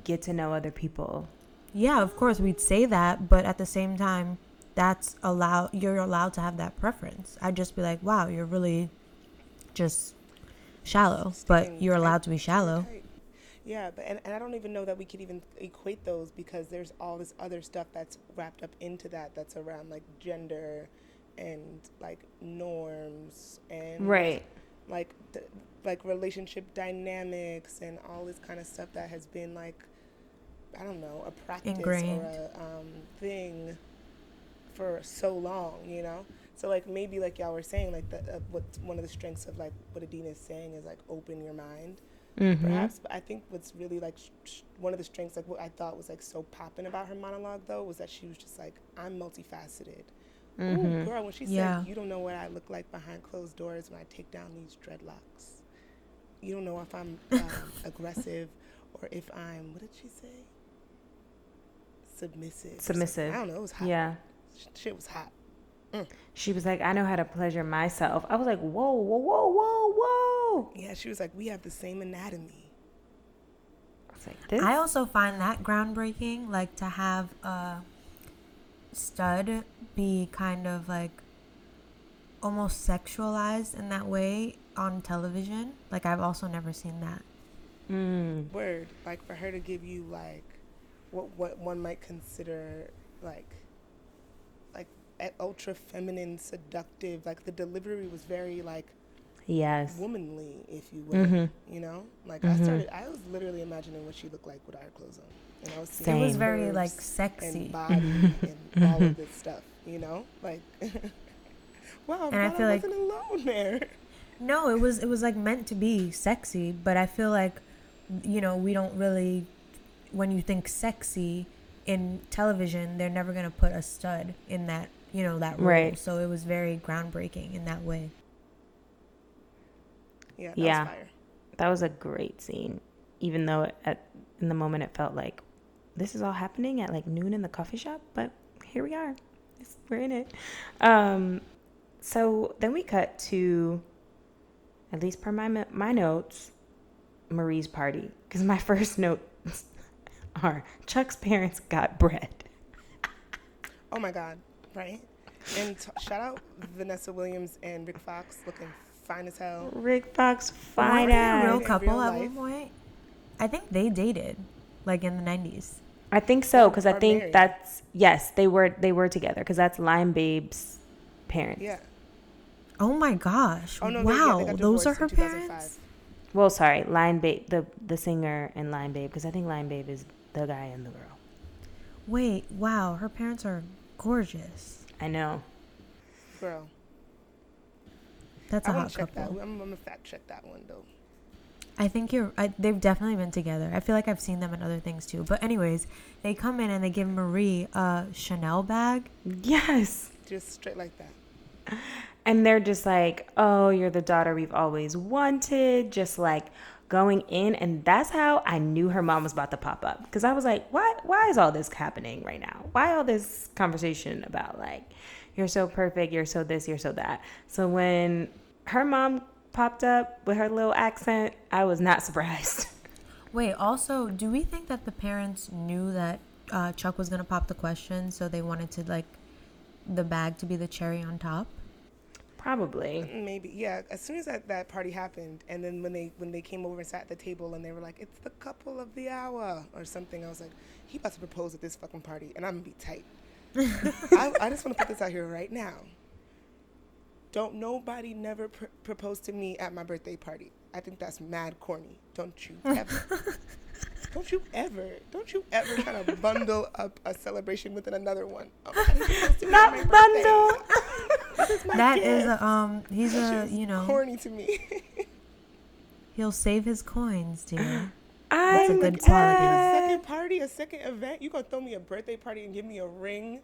get to know other people. Yeah, of course we'd say that, but at the same time, that's allowed. You're allowed to have that preference. I'd just be like, wow, you're really just shallow, but you're allowed to be staying shallow. Yeah, but and, and I don't even know that we could even equate those because there's all this other stuff that's wrapped up into that that's around like gender and like norms and Right. like d- like relationship dynamics and all this kind of stuff that has been like I don't know a practice Ingrained. or a um, thing for so long, you know. So like maybe like y'all were saying like the, uh, what one of the strengths of like what Adina is saying is like open your mind, Mm-hmm. perhaps. But I think what's really like sh- sh- one of the strengths like what I thought was like so popping about her monologue though was that she was just like I'm multifaceted. Ooh, girl, when she Yeah. said, "You don't know what I look like behind closed doors when I take down these dreadlocks. You don't know if I'm um, aggressive or if I'm what did she say? Submissive. Submissive. I don't know. It was hot. Yeah. Sh- Shit was hot. She was like, I know how to pleasure myself. I was like, whoa, whoa, whoa, whoa, whoa. Yeah, she was like, "We have the same anatomy." I was like, this. I also find that groundbreaking, like to have a stud be kind of like almost sexualized in that way on television. Like I've also never seen that. mm, Word, like for her to give you like what what one might consider like like ultra feminine, seductive. Like the delivery was very like yes. womanly, if you will. Mhm. You know, like I mm-hmm. started, I was literally imagining what she looked like with her clothes on, and I was seeing It was very like sexy. and mm-hmm. body and all of mm-hmm. this stuff. You know, like wow, And I glad I, feel like- wasn't alone there. No, it was it was like meant to be sexy, but I feel like you know, we don't really when you think sexy in television, they're never going to put a stud in that, you know, that role. Right. So it was very groundbreaking in that way. Yeah, that Yeah. was fire. That was a great scene, even though at in the moment it felt like this is all happening at like noon in the coffee shop. But here we are, It's- we're in it. Um, so then we cut to, at least per my my notes, Marie's party because my first notes are Chuck's parents got bread. Oh my God, right? And t- shout out Vanessa Williams and Rick Fox looking fine as hell. Rick Fox Weren't fine they a real couple real at life? one point? I think they dated, like in the nineties. I think so because I think married. that's yes they were they were together because that's Lion Babe's parents. Yeah. Oh my gosh! Oh no, they, yeah, wow, they those are her parents. Well, sorry, Lion Babe, the the singer and Lion Babe, because I think Lion Babe is the guy and the girl. Wait, wow, her parents are gorgeous. I know. Girl, That's I a want hot to check that. couple. I'm, I'm gonna fact check that one though. I think you're. I, they've definitely been together. I feel like I've seen them in other things too. But anyways, they come in and they give Marie a Chanel bag. Yes. Just straight like that. And they're just like, oh, you're the daughter we've always wanted. Just like going in. And that's how I knew her mom was about to pop up. Because I was like, why, why is all this happening right now? Why all this conversation about like, you're so perfect, you're so this, you're so that. So when her mom popped up with her little accent, I was not surprised. Wait, also, do we think that the parents knew that uh, Chuck was gonna pop the question, so they wanted to like the bag to be the cherry on top? Probably. Maybe yeah. As soon as that, that party happened, and then when they when they came over and sat at the table, and they were like, "It's the couple of the hour" or something, I was like, "He about to propose at this fucking party," and I'm gonna be tight. I, I just want to put this out here right now. Don't nobody never pr- propose to me at my birthday party. I think that's mad corny. Don't you ever. don't you ever. Don't you ever kind of bundle up a celebration with another one. Oh, didn't propose to me Not at my birthday. bundle. This is my That is a um. He's That a you know corny to me. he'll save his coins, dear. I'm a good party. a second party, a second event. You gonna throw me a birthday party and give me a ring?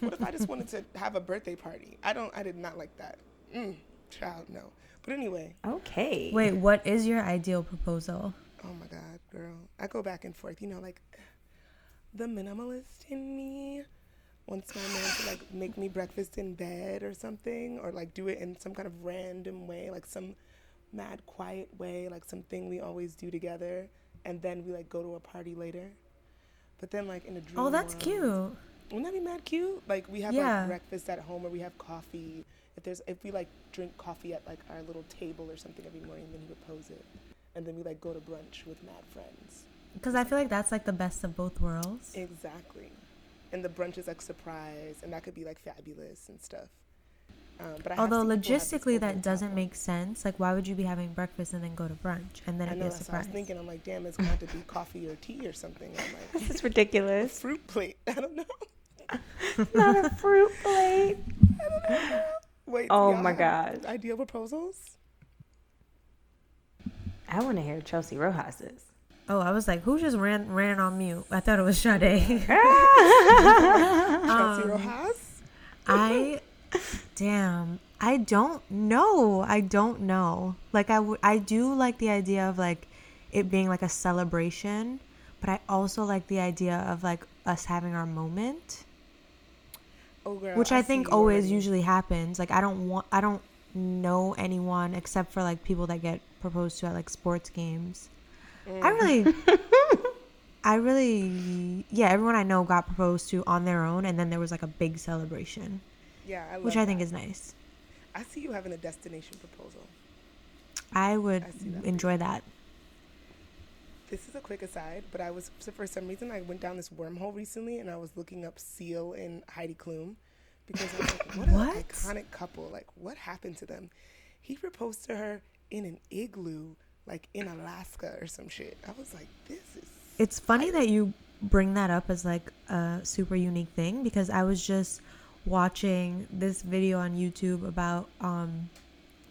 What if I just wanted to have a birthday party? I don't. I did not like that. Mm, child, no. But anyway, Okay. Wait, what is your ideal proposal? oh my God, girl, I go back and forth. You know, like the minimalist in me wants my man to like make me breakfast in bed or something, or like do it in some kind of random way, like some mad quiet way, like something we always do together, and then we like go to a party later. But then like in a dream. Oh, that's world- cute. Wouldn't that be mad cute? Like we have Yeah. like breakfast at home, or we have coffee. If there's if we like drink coffee at like our little table or something every morning, then he would pose it, and then we like go to brunch with mad friends. Because I feel like that's like the best of both worlds. Exactly, and the brunch is like surprise, and that could be like fabulous and stuff. Um, but I Although have logistically over that doesn't top make sense. Like, why would you be having breakfast and then go to brunch and then I it'd know be a that's what I was thinking. I'm like, damn, it's going to be coffee or tea or something. I'm like, This is ridiculous. fruit plate. I don't know. Not a fruit plate. Wait. do Oh y'all my God. Ideal proposals? I want to hear Chelsea Rojas's. Oh, I was like, who just ran ran on mute? I thought it was Sade. Chelsea Rojas? I, damn, I don't know. I don't know. Like I, w- I do like the idea of like it being like a celebration, but I also like the idea of like us having our moment, Oh, girl. which I, see think always already. usually happens. Like I don't want, I don't know anyone except for like people that get proposed to at like sports games. Mm. I really, I really, yeah, everyone I know got proposed to on their own, and then there was like a big celebration, Yeah, I love which I think that. is nice. I see you having a destination proposal. I would I that enjoy that. This is a quick aside, but I was so for some reason I went down this wormhole recently and I was looking up Seal and Heidi Klum because I was like, what, What? an iconic couple. Like, what happened to them? He proposed to her in an igloo, like in Alaska or some shit. I was like, this is It's funny that you bring that up as like a super unique thing because I was just watching this video on YouTube about um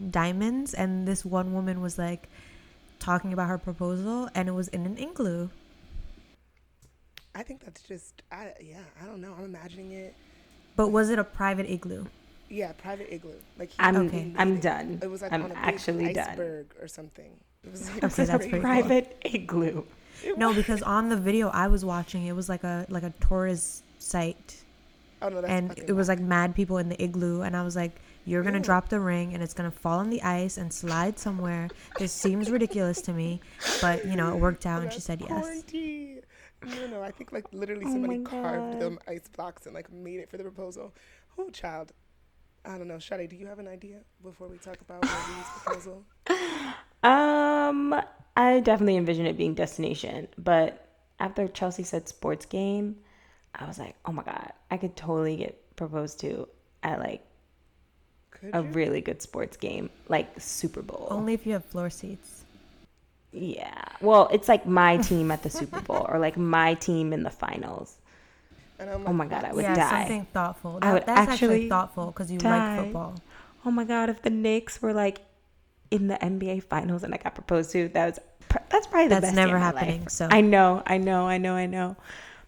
diamonds, and this one woman was like talking about her proposal, and it was in an igloo. I think that's just, I yeah, I don't know. I'm imagining it. But was it a private igloo? Yeah, private igloo. Like he I'm Okay. made I'm done. It was like I'm on a big actually done. iceberg or something. It was like Okay, that's crazy. pretty cool. Private igloo. No, because on the video I was watching, it was like a like a tourist site, Oh no, that's and it was like mad people in the igloo, and I was like, "You're gonna Ew. drop the ring, and it's gonna fall on the ice and slide somewhere." This seems ridiculous to me, but you know it worked out, and she That's said yes. corny. No, no, I think like literally Oh somebody my carved God. them ice blocks and like made it for the proposal. Oh, child. I don't know. Shadi, do you have an idea before we talk about Marie's proposal? Um, I definitely envision it being destination, but after Chelsea said sports game, I was like, oh my god, I could totally get proposed to at like Could a you? really good sports game, like Super Bowl. Only if you have floor seats. Yeah. Well, it's like my team at the Super Bowl or like my team in the finals. And I'm Oh my God, I would yeah, die. something thoughtful. I would that's actually, actually thoughtful because you die. like football. Oh my god, if the Knicks were like in the NBA finals and I got proposed to, that was that's probably the That's best day never of life. happening, so. I know, I know, I know, I know.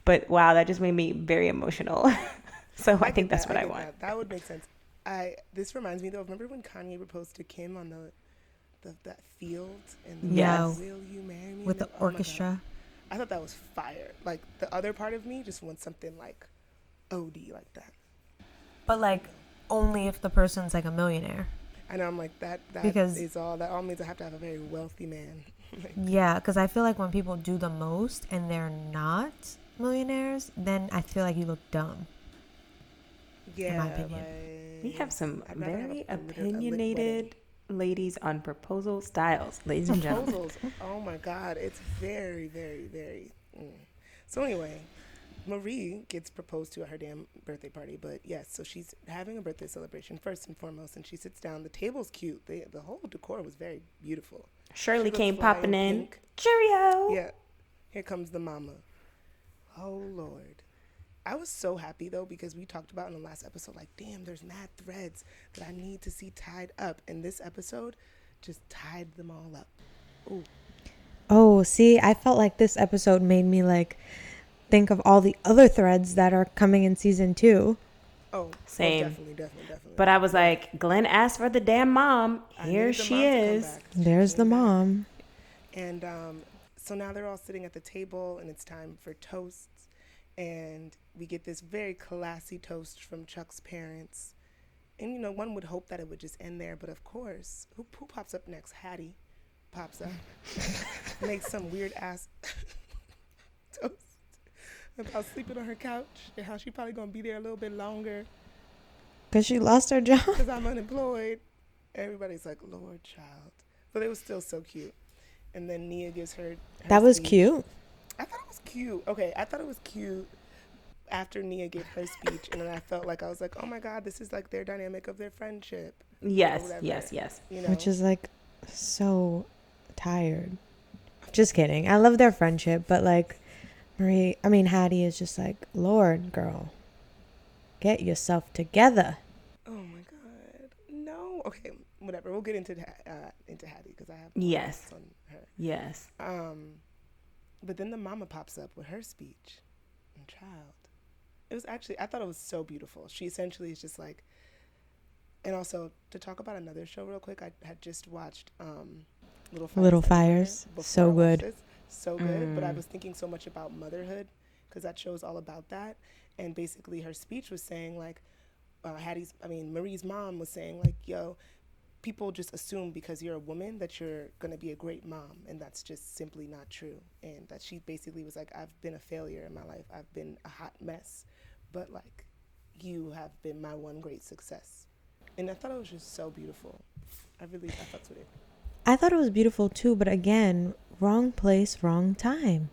But wow, that just made me very emotional. so I, get think that's that, what I, get want. That. That would make sense. I this reminds me though. Remember when Kanye proposed to Kim on the, the that field and the Yes. will you marry me with And the oh orchestra. I thought that was fire. Like the other part of me just wants something like OD like that. But like only if the person's like a millionaire. And I'm like that. That Because- is all. That all means I have to have a very wealthy man. Like, Yeah, because I feel like when people do the most and they're not millionaires, then I feel like you look dumb. yeah, opinion. like, We have some I'd have very a- a a opinionated ladies on proposal styles, ladies and gentlemen. proposals. oh my god, it's very, very, very. Mm. So anyway, Marie gets proposed to at her damn birthday party. But yes, so she's having a birthday celebration first and foremost, and she sits down. The table's cute. The the whole decor was very beautiful. Shirley came flying popping in. Cheerio. Yeah. Here comes the mama. Oh Lord. I was so happy though because we talked about in the last episode, like, damn, there's mad threads that I need to see tied up. And this episode just tied them all up. Ooh. Oh, see, I felt like this episode made me like think of all the other threads that are coming in season two. Oh, oh, Same. definitely, definitely, definitely. But I was like, Glenn asked for the damn mom. Here she mom to come is. back. There's the mom. And um, so now they're all sitting at the table, and it's time for toasts. And we get this very classy toast from Chuck's parents. And you know, one would hope that it would just end there, but of course, who, who pops up next? Hattie pops up, makes some weird ass toast about sleeping on her couch and how she probably gonna be there a little bit longer Because she lost her job. because I'm unemployed. Everybody's like, Lord, child. But it was still so cute. And then Nia gives her. her That was speech. cute. I thought it was cute. Okay, I thought it was cute after Nia gave her speech. and then I felt like, I was like, oh my God, this is like their dynamic of their friendship. Yes, yes, yes. You know? Which is like so tired. Just kidding. I love their friendship, but like Marie, I mean, Hattie is just like, Lord, girl, get yourself together. oh my God. No. Okay, whatever. We'll get into that, uh, into Hattie because I have Yes. on her. Yes. Um, but then the mama pops up with her speech. And child, it was actually I thought it was so beautiful. She essentially is just like, and also to talk about another show real quick. I had just watched um, Little Fires. Little Fires. So good. this. so good. But I Mm. was thinking so much about motherhood because that show's all about that. And basically, her speech was saying like, uh, Hattie's, I mean Marie's mom was saying like, yo, people just assume because you're a woman that you're going to be a great mom and that's just simply not true and that she basically was like i've been a failure in my life i've been a hot mess but like you have been my one great success and i thought it was just so beautiful i really i fucked with it I thought it was beautiful too, but again, wrong place, wrong time.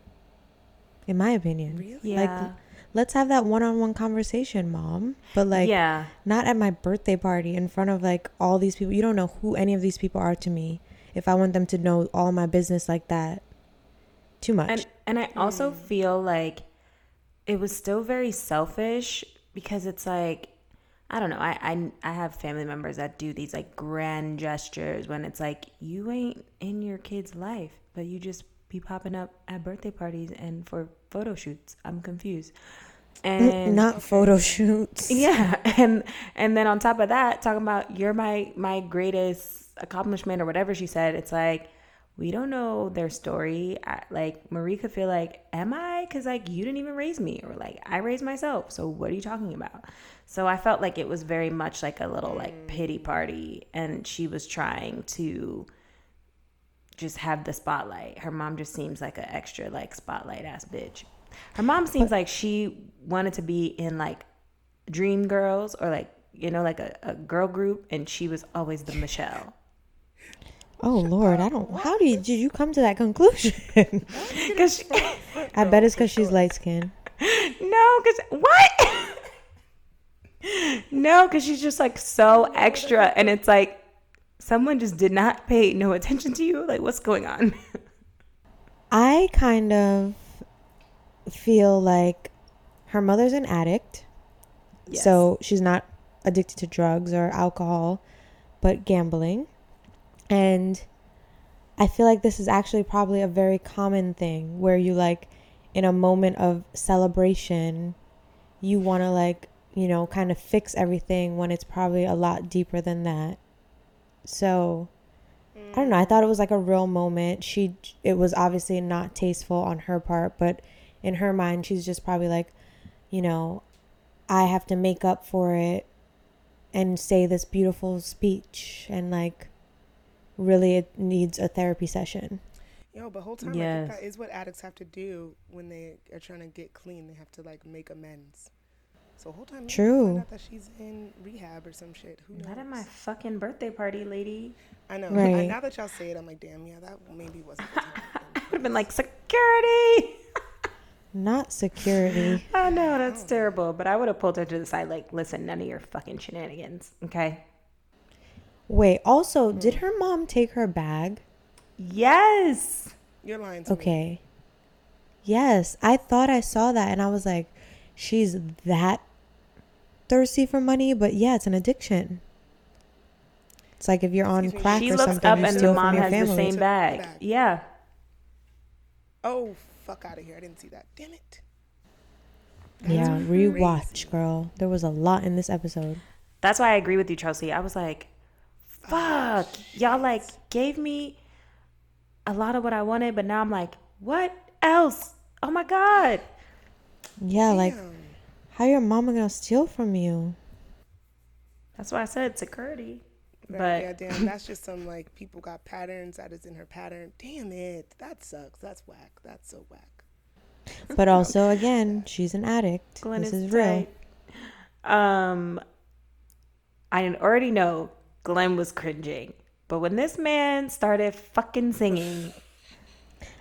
In my opinion. really Yeah. Let's have that one on one conversation, mom. But like yeah. not at my birthday party in front of like all these people. You don't know who any of these people are to me. If I want them to know all my business like that, too much. And and I mm. also feel like it was still very selfish because it's like I don't know. I, I I have family members that do these like grand gestures when it's like you ain't in your kid's life, but you just be popping up at birthday parties and for photo shoots. I'm confused. And Not photo shoots. yeah, and and then on top of that, talking about you're my my greatest accomplishment or whatever she said. It's like we don't know their story. I, like Marie could feel like, am I? Because like you didn't even raise me, or like I raised myself. So what are you talking about? So I felt like it was very much like a little like mm. pity party, and she was trying to just have the spotlight. Her mom just seems like an extra like spotlight ass bitch. Her mom seems like she wanted to be in like Dream Girls or like you know like a, a girl group, and she was always the Michelle. Oh Lord, I don't. How did you did you come to that conclusion? Cause I bet it's because she's light skinned. no, cause what? no, cause she's just like so extra, and it's like someone just did not pay no attention to you. Like what's going on? I kind of feel like her mother's an addict. Yes. So she's not addicted to drugs or alcohol, but gambling. And I feel like this is actually probably a very common thing where you like in a moment of celebration, you want to like, you know, kind of fix everything when it's probably a lot deeper than that. So I don't know. I thought it was like a real moment. She it was obviously not tasteful on her part, but in her mind she's just probably like, you know, I have to make up for it and say this beautiful speech and like really it needs a therapy session. Yo, but whole time I Yes. think that is what addicts have to do when they are trying to get clean. They have to like make amends. So whole time, True. Find out that she's in rehab or some shit. Who knows? Not at my fucking birthday party, lady. I know. Right. I, now that y'all say it, I'm like, damn, yeah, that maybe wasn't the time. Would have been like security. Not security. I know that's oh. terrible, but I would have pulled her to the side, like, listen, none of your fucking shenanigans, okay? Wait, also, hmm. did her mom take her bag? Yes. You're lying to me. Okay. Yes, I thought I saw that and I was like, she's that thirsty for money, but yeah, it's an addiction. It's like if you're on Excuse me, crack She or looks something, up you and the steal mom from your has family. the same bag. bag. Yeah. Oh, fuck out of here. I didn't see that. Damn it. Yeah, That's rewatch, girl. There was a lot in this episode. That's why I agree with you, Chelsea. I was like, fuck. Y'all like gave me a lot of what I wanted, but now I'm like, what else? Oh my God. Yeah, like how your mama gonna steal from you? That's why I said security. That- But yeah, damn, that's just some like people got patterns that is in her pattern. Damn it, that sucks. That's whack. That's so whack. But also, again, she's an addict. Glenn this is, is, real. tight. Um, I already know Glenn was cringing, but when this man started fucking singing,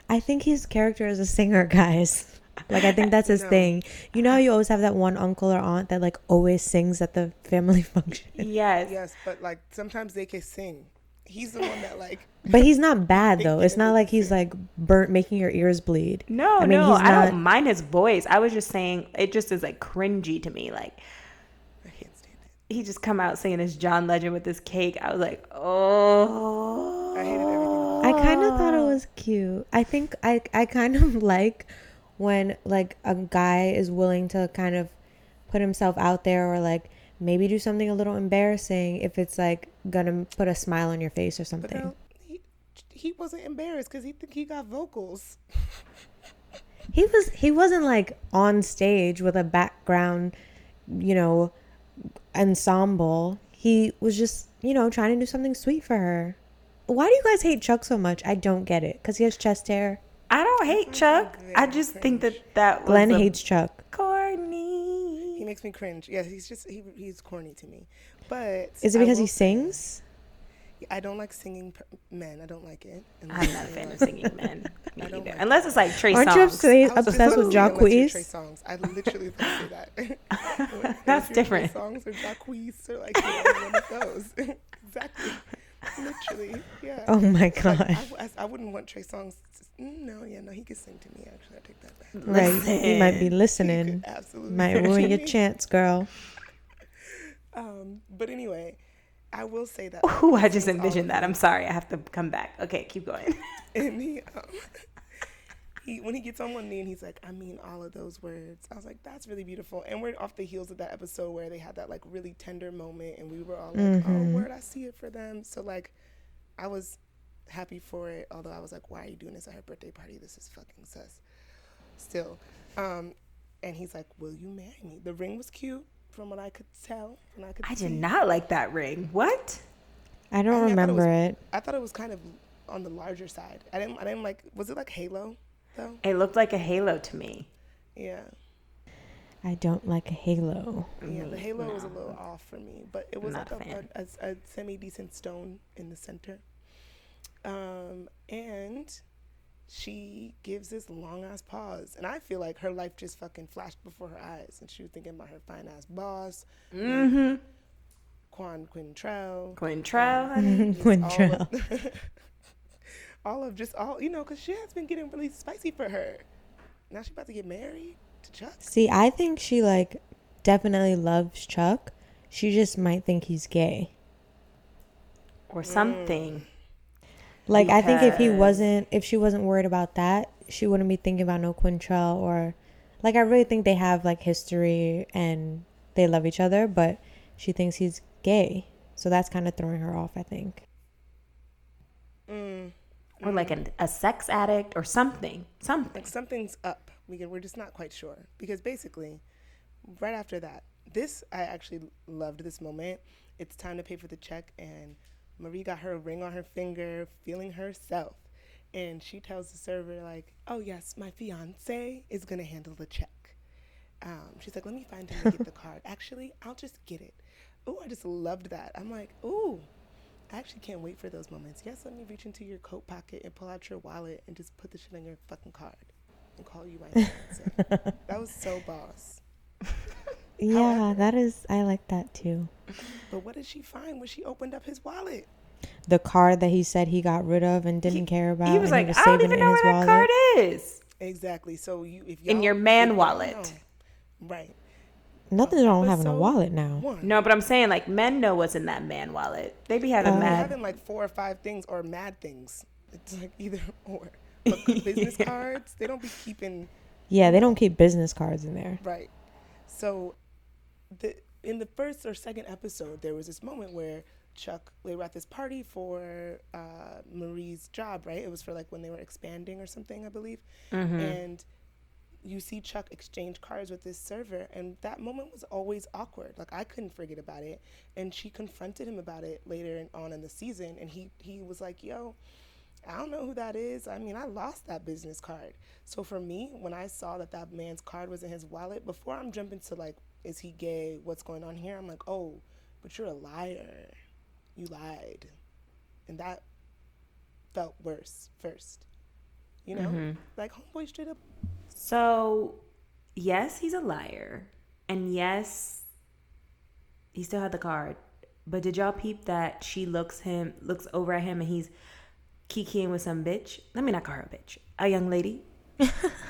I think his character is a singer, guys. Like I think that's his No. thing. You know how you always have that one uncle or aunt that like always sings at the family function. yes, Yes, but like sometimes they can sing. He's the one that like But he's not bad though. It's not like he's like burnt making your ears bleed. no, I mean, no, he's I not- don't mind his voice. I was just saying it just is like cringy to me. Like I can't stand it. he just come out singing this John Legend with this cake. I was like, oh, I hated everything. I kind of thought it was cute. I think I I kind of like when like a guy is willing to kind of put himself out there or like maybe do something a little embarrassing if it's like gonna put a smile on your face or But something. no, he he wasn't embarrassed because he think he got vocals. He was he wasn't like on stage with a background, you know, ensemble. He was just, you know, trying to do something sweet for her. Why do you guys hate Chuck so much? I don't get it. Cuz he has chest hair. I don't hate Chuck. I just think that that was Glenn a hates Chuck. corny. He makes me cringe. Yeah, he's just he, he's corny to me. But Is it because he sings? I don't like singing men. I don't like it. I'm not a fan of singing men. Me either. like Unless it's like Trey Aren't you songs. obsessed, I was obsessed with literally unless you're Trey Jacquees? songs. I literally was gonna say that. That's you're Trey different. Songs or Jacquees or like you know, one of those. exactly. Literally. Yeah. Oh my Like, I, god. w- I- I wouldn't want Trey Songz. To, no, yeah, no, he could sing to me. Actually, I take that back. Right. He might be He listening. could absolutely Might ruin your chance, girl. Um, but anyway, I will say that. Ooh, I just envisioned that. I'm sorry. I have to come back. Okay, keep going. and he, um, he when he gets on one knee and he's like, I mean all of those words. I was like, that's really beautiful. And we're off the heels of that episode where they had that like really tender moment, and we were all like, oh, word, I see it for them. So like, I was happy for it. Although I was like, why are you doing this at her birthday party? This is fucking sus. Still, um, and he's like, will you marry me? The ring was cute. From what I could tell, and I could I see. did not like that ring. What? I don't I mean, I it remember was- it. I thought it was kind of on the larger side. I didn't. I didn't like. Was it like Halo, though? It looked like a halo to me. Yeah. I don't like a halo. Yeah, the Me, halo was a little off for me, but it was Not like a a, a, a, a semi decent stone in the center. Um, and she gives this long ass pause, and I feel like her life just fucking flashed before her eyes, and she was thinking about her fine ass boss, Mm-hmm. Quan Quintrell, Quintrell, honey. Quintrell. of, all of just all you know, because she has been getting really spicy for her. Now she about to get married to Chuck. See, I think she like definitely loves Chuck. She just might think he's gay. or something. Like I think if he wasn't, if she wasn't worried about that, she wouldn't be thinking about no Quintrell or, like I really think they have like history and they love each other, but she thinks he's gay, so that's kind of throwing her off. I think. Mm. Or like a, a sex addict or something. Something. like something's up. We can, we're just not quite sure because basically, right after that, this I actually loved this moment. It's time to pay for the check, and Marie got her ring on her finger, feeling herself, and she tells the server like, "Oh yes, my fiance is gonna handle the check." Um, she's like, "Let me find him and get the card. Actually, I'll just get it." Oh, I just loved that. I'm like, "Ooh." I actually can't wait for those moments. Yes, let me reach into your coat pocket and pull out your wallet and just put the shit on your fucking card and call you my fiance. that was so boss. Yeah, However- that is. I like that too. But what did she find when she opened up his wallet? The card that he said he got rid of and didn't care about. He was and like, I don't saving even it in know his where that wallet." card is. Exactly. So you if In y'all- your man wallet. know- right? Nothing's wrong with having a wallet now. One. No, but I'm saying like men know what's in that man wallet. They be having. They're mad. having like four or five things or mad things. It's like either or. But good business cards, they don't be keeping Yeah, they don't keep business cards in there. Right. So, the in the first or second episode, there was this moment where Chuck they were at this party for uh, Marie's job. Right. It was for like when they were expanding or something, I believe. And you see Chuck exchange cards with this server, and that moment was always awkward. Like I couldn't forget about it, and she confronted him about it later on in the season, and he he was like, "Yo." I don't know who that is. I mean, I lost that business card. So for me, when I saw that that man's card was in his wallet, before I'm jumping to like, is he gay? What's going on here? I'm like, oh, but you're a liar. You lied, and that felt worse first. You know, mm-hmm. like homeboy straight up. So, yes, he's a liar. And yes, he still had the card. But did y'all peep that she looks him looks over at him and he's kikiing with some bitch? Let me not call her a bitch. A young lady.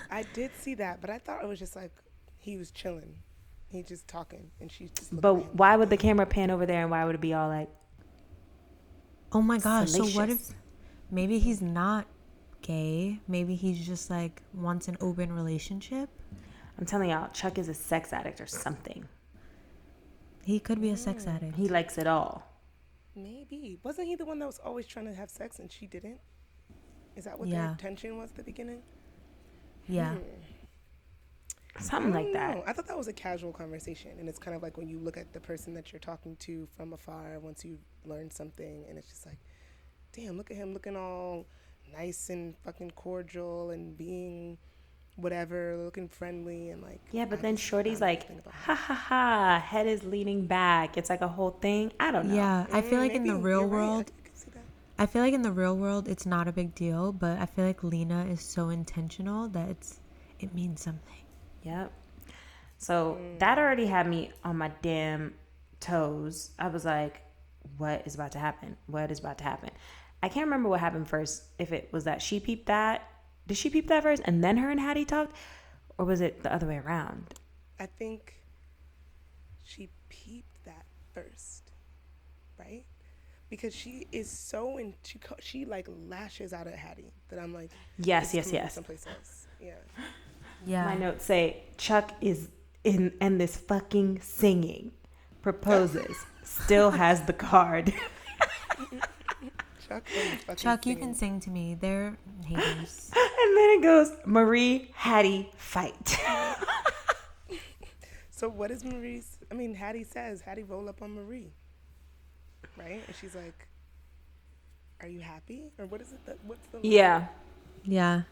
I did see that, but I thought it was just like he was chilling. He just talking, and she's just. looking at him. But why would the camera pan over there and why would it be all like Oh my gosh. So what if maybe he's not gay? Maybe he's just like wants an open relationship? I'm telling y'all, Chuck is a sex addict or something. He could be a sex hmm. addict. He likes it all. Maybe wasn't he the one that was always trying to have sex and she didn't? Is that what Yeah. their tension was at the beginning? Yeah. Hmm. Something like that. know. I thought that was a casual conversation, and it's kind of like when you look at the person that you're talking to from afar. Once you learn something, and it's just like, damn, look at him looking all nice and fucking cordial and being whatever, looking friendly and like. Yeah, but I then Shorty's like, nothing about him. ha ha ha, head is leaning back. It's like a whole thing. I don't know. Yeah, I feel Mm, like in the real you're right. I world, could see that. I feel like in the real world it's not a big deal, but I feel like Lena is so intentional that it's it means something. Yep. So that already had me on my damn toes. I was like, what is about to happen? What is about to happen? I can't remember what happened first. If it was that she peeped that, did she peep that first and then her and Hattie talked? Or was it the other way around? I think she peeped that first, right? Because she is so in she she like lashes out at Hattie that I'm like Yes, yes, is coming from yes. someplace else. Yeah. Yeah. My notes say Chuck is in and this fucking singing proposes still has the card. Chuck, fucking Chuck, you can sing to me. They're haters. and then it goes Marie Hattie fight. So what is Marie's? I mean, Hattie says Hattie roll up on Marie, right? And she's like, "Are you happy?" Or what is it? That what's the yeah. Yeah.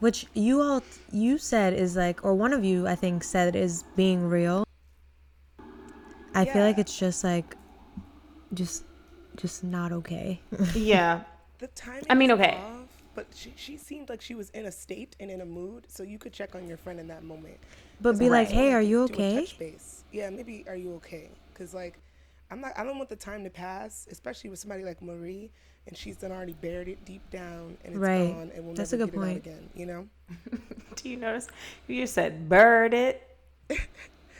Which you all you said is like or one of you I think said is being real. I feel like it's just like just just not okay. Yeah. the timing? I mean, okay. off, but she she seemed like she was in a state and in a mood, so you could check on your friend in that moment. But be like, "Hey, are you okay?" touch base. Yeah, maybe are you okay? Because like, I'm not. I don't want the time to pass, especially with somebody like Marie, and she's done already buried it deep down, and it's Right. gone, and we'll That's a never good get it out point. again. You know. Do you notice? You just said bird it.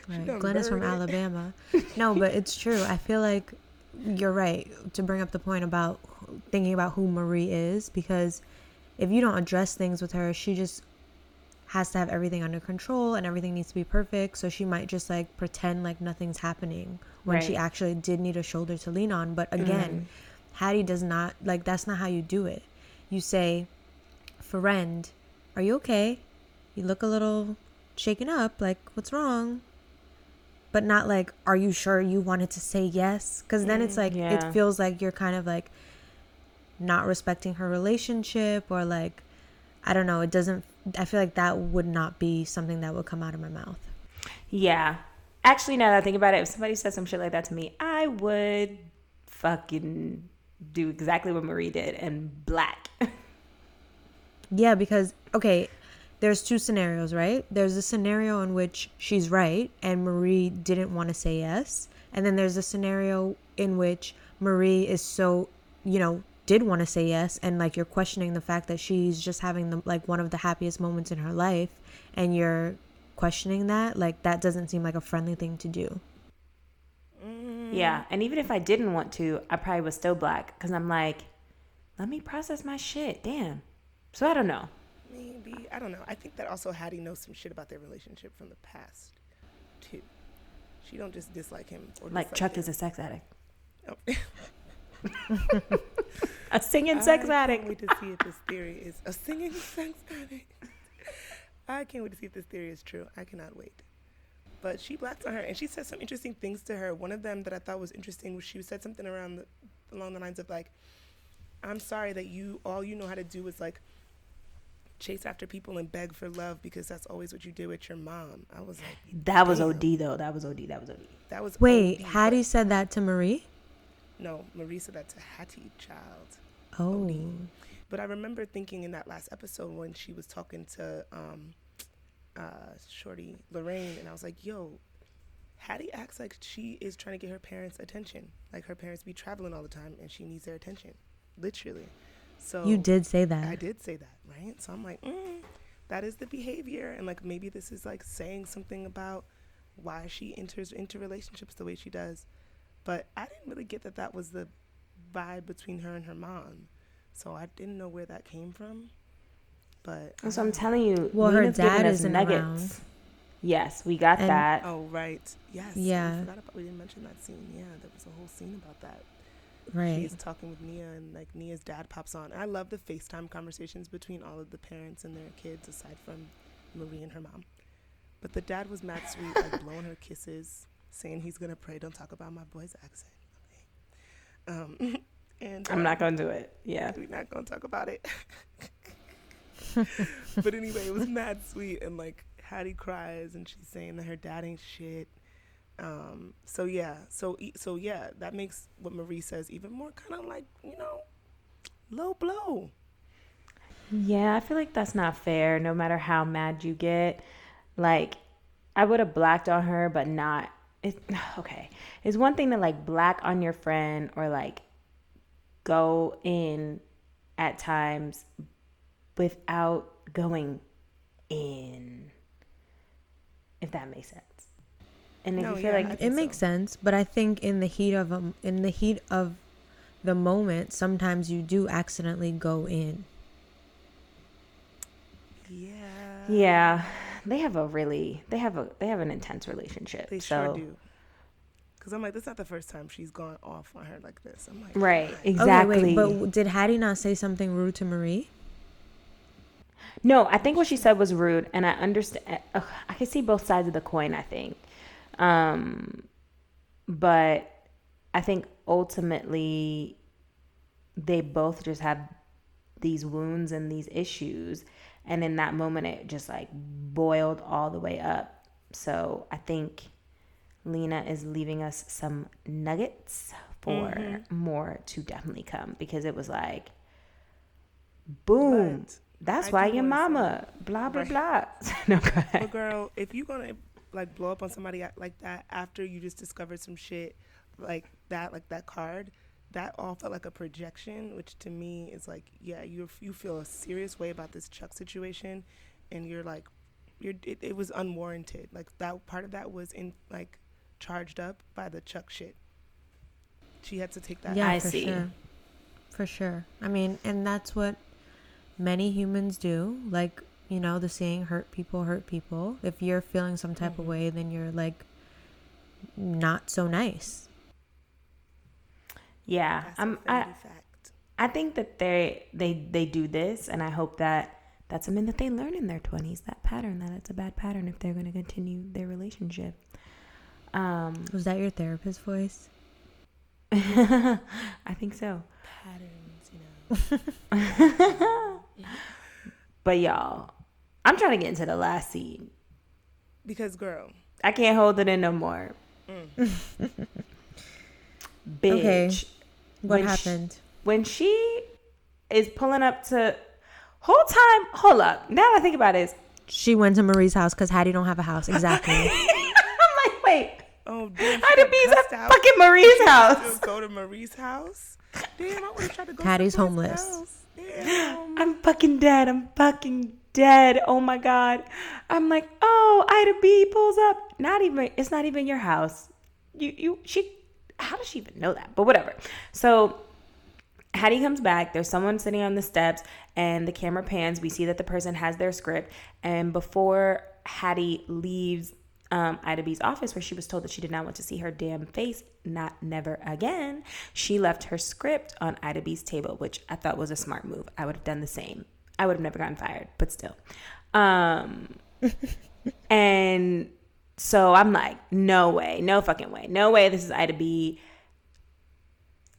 Right. Glenn is from it. Alabama. no, but it's true. I feel like you're right to bring up the point about thinking about who Marie is because if you don't address things with her, she just has to have everything under control and everything needs to be perfect. So she might just like pretend like nothing's happening when she Right. Mm-hmm. actually did need a shoulder to lean on. But again, Hattie does not like that's not how you do it. You say, friend, are you okay? You look a little shaken up. Like, what's wrong? But not like, are you sure you wanted to say yes? Because then it's mm, like, Yeah. it feels like you're kind of like not respecting her relationship or like, I don't know. It doesn't, I feel like that would not be something that would come out of my mouth. Yeah. Actually, now that I think about it, if somebody said some shit like that to me, I would fucking do exactly what Marie did and black. Yeah, because okay, there's two scenarios, right? There's a scenario in which she's right and Marie didn't want to say yes, and then there's a scenario in which Marie is so, you know, did want to say yes and like you're questioning the fact that she's just having the like one of the happiest moments in her life and you're questioning that, like that doesn't seem like a friendly thing to do. Mm. yeah. And even if I didn't want to, I probably was still black because I'm like, let me process my shit. Damn. So I don't know. Maybe I don't know. I think that also Hattie knows some shit about their relationship from the past, too. She don't just dislike him. Or Like Chuck him. is a sex addict. Oh. A singing sex I sex can't addict. wait to see if this theory is a singing sex addict. I can't wait to see if this theory is true. I cannot wait. But she blacked on her, and she said some interesting things to her. One of them that I thought was interesting was she said something around the, along the lines of like, "I'm sorry that you all you know how to do is like chase after people and beg for love because that's always what you did with your mom." I was like, That was Damn. OD though. That was OD. That was OD. "That was Wait, OD, but- Hattie said that to Marie? No, Marie said that to Hattie, child. Oh. But I remember thinking in that last episode when she was talking to um, uh, Shorty Lorraine, and I was like, yo, Hattie acts like she is trying to get her parents' attention. Like her parents be traveling all the time and she needs their attention. Literally. So You did say that. I did say that, right? So I'm like, mm, that is the behavior. And like maybe this is like saying something about why she enters into relationships the way she does. But I didn't really get that that was the vibe between her and her mom. So I didn't know where that came from. But So I'm telling you, Well, her Nina's giving dad isn't nuggets. around. Yes, we got And- that. oh right, yes, Yeah. We forgot about we didn't mention that scene. Yeah, there was a whole scene about that. Right. She's talking with Nia, and like Nia's dad pops on. I love the FaceTime conversations between all of the parents and their kids, aside from Marie and her mom. But the dad was mad sweet, like blowing her kisses, saying he's gonna pray. Don't talk about my boy's accent. Okay. Um, and I'm um, not gonna do it. Yeah. We're not gonna talk about it. but anyway, it was mad sweet, and like Hattie cries, and she's saying that her dad ain't shit. Um, so yeah, so so yeah, that makes what Marie says even more kind of like you know, low blow. Yeah, I feel like that's not fair. No matter how mad you get, like I would have blacked on her, but not. It, okay, it's one thing to like black on your friend or like go in at times without going in. If that makes sense. And if No, you feel yeah, like It makes so. sense, but I think in the heat of um, in the heat of the moment, sometimes you do accidentally go in. Yeah. yeah, they have a really they have a they have an intense relationship. They so sure do. Because I'm like, this is not the first time she's gone off on her like this. I'm like, right, Okay, exactly. wait, but did Hattie not say something rude to Marie? No, I think what she said was rude, and I understand. Uh, I can see both sides of the coin. I think, um, but I think ultimately they both just have these wounds and these issues, and in that moment, it just like boiled all the way up. So I think Lena is leaving us some nuggets for more to definitely come because it was like, boom. But That's I why your mama, blah blah Right. blah. no, go ahead. But girl, if you're gonna like blow up on somebody like that after you just discovered some shit like that, like that card, that all felt like a projection, which to me is like, yeah, you you feel a serious way about this Chuck situation, and you're like, you're it, it was unwarranted. Like that part of that was in like charged up by the Chuck shit. She had to take that. Yeah, I for see. sure. For sure. I mean, and that's what many humans do. Like, you know, the saying hurt people hurt people. If you're feeling some type Mm-hmm. of way, then you're like not so nice. Yeah, That's a I'm. I, fact. I think that they they they do this, and I hope that that's something that they learn in their twenties. That pattern, that it's a bad pattern if they're going to continue their relationship. Um, Was that your therapist voice? I think so. Patterns, you know. But y'all, I'm trying to get into the last scene. Because girl, I can't hold it in no more. Mm. Bitch. Okay. What When happened? when she is pulling up to whole time hold up now that i think about it is She went to Marie's house because Hattie don't have a house. Exactly. i'm like wait oh damn, she b's cussed at fucking marie's house go to Marie's house. Damn, I would have tried to go. Hattie's homeless. Damn. i'm fucking dead i'm fucking dead oh my god i'm like oh ida b pulls up not even it's not even your house you you she how does she even know that but whatever so Hattie comes back. There's someone sitting on the steps, and the camera pans. We see that the person has their script. And before Hattie leaves um, Ida B's office, where she was told that she did not want to see her damn face, not never again, she left her script on Ida B's table, which I thought was a smart move. I would have done the same. I would have never gotten fired, but still. Um, and so I'm like, no way, no fucking way, no way. This is Ida B.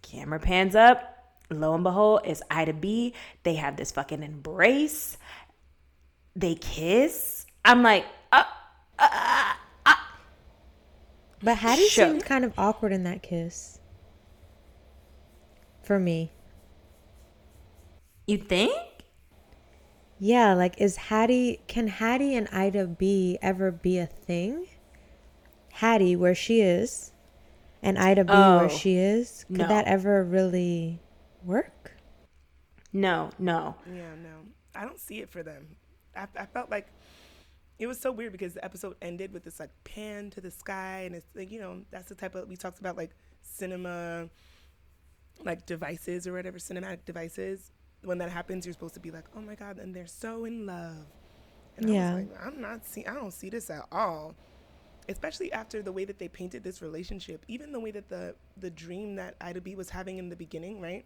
Camera pans up. Lo and behold, it's Ida B. They have this fucking embrace. They kiss. I'm like, uh, But Hattie seemed kind of awkward in that kiss. For me. you think? Yeah, like is Hattie can Hattie and Ida B ever be a thing? Hattie where she is and Ida B Oh, where she is? Could no. that ever really work? No, no. Yeah, no, I don't see it for them. I, I felt like it was so weird because the episode ended with this like pan to the sky, and it's like you know that's the type of we talked about like cinema, like devices or whatever cinematic devices. When that happens, you're supposed to be like, oh my god, and they're so in love. And Yeah. I was like, I'm not see, I don't see this at all. Especially after the way that they painted this relationship, even the way that the the dream that Ida B was having in the beginning, right?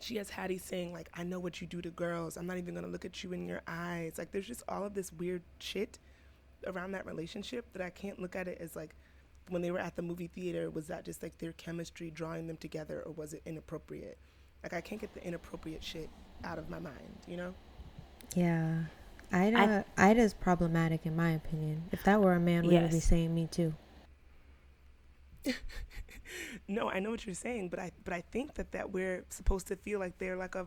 she has Hattie saying like, "I know what you do to girls. I'm not even gonna look at you in your eyes." Like, there's just all of this weird shit around that relationship that I can't look at it as like, when they were at the movie theater, was that just like their chemistry drawing them together, or was it inappropriate? Like, I can't get the inappropriate shit out of my mind, you know? Yeah. Ida Ida's problematic in my opinion. If that were a man, we would be saying me too. No, I know what you're saying, but I but I think that that we're supposed to feel like they're like a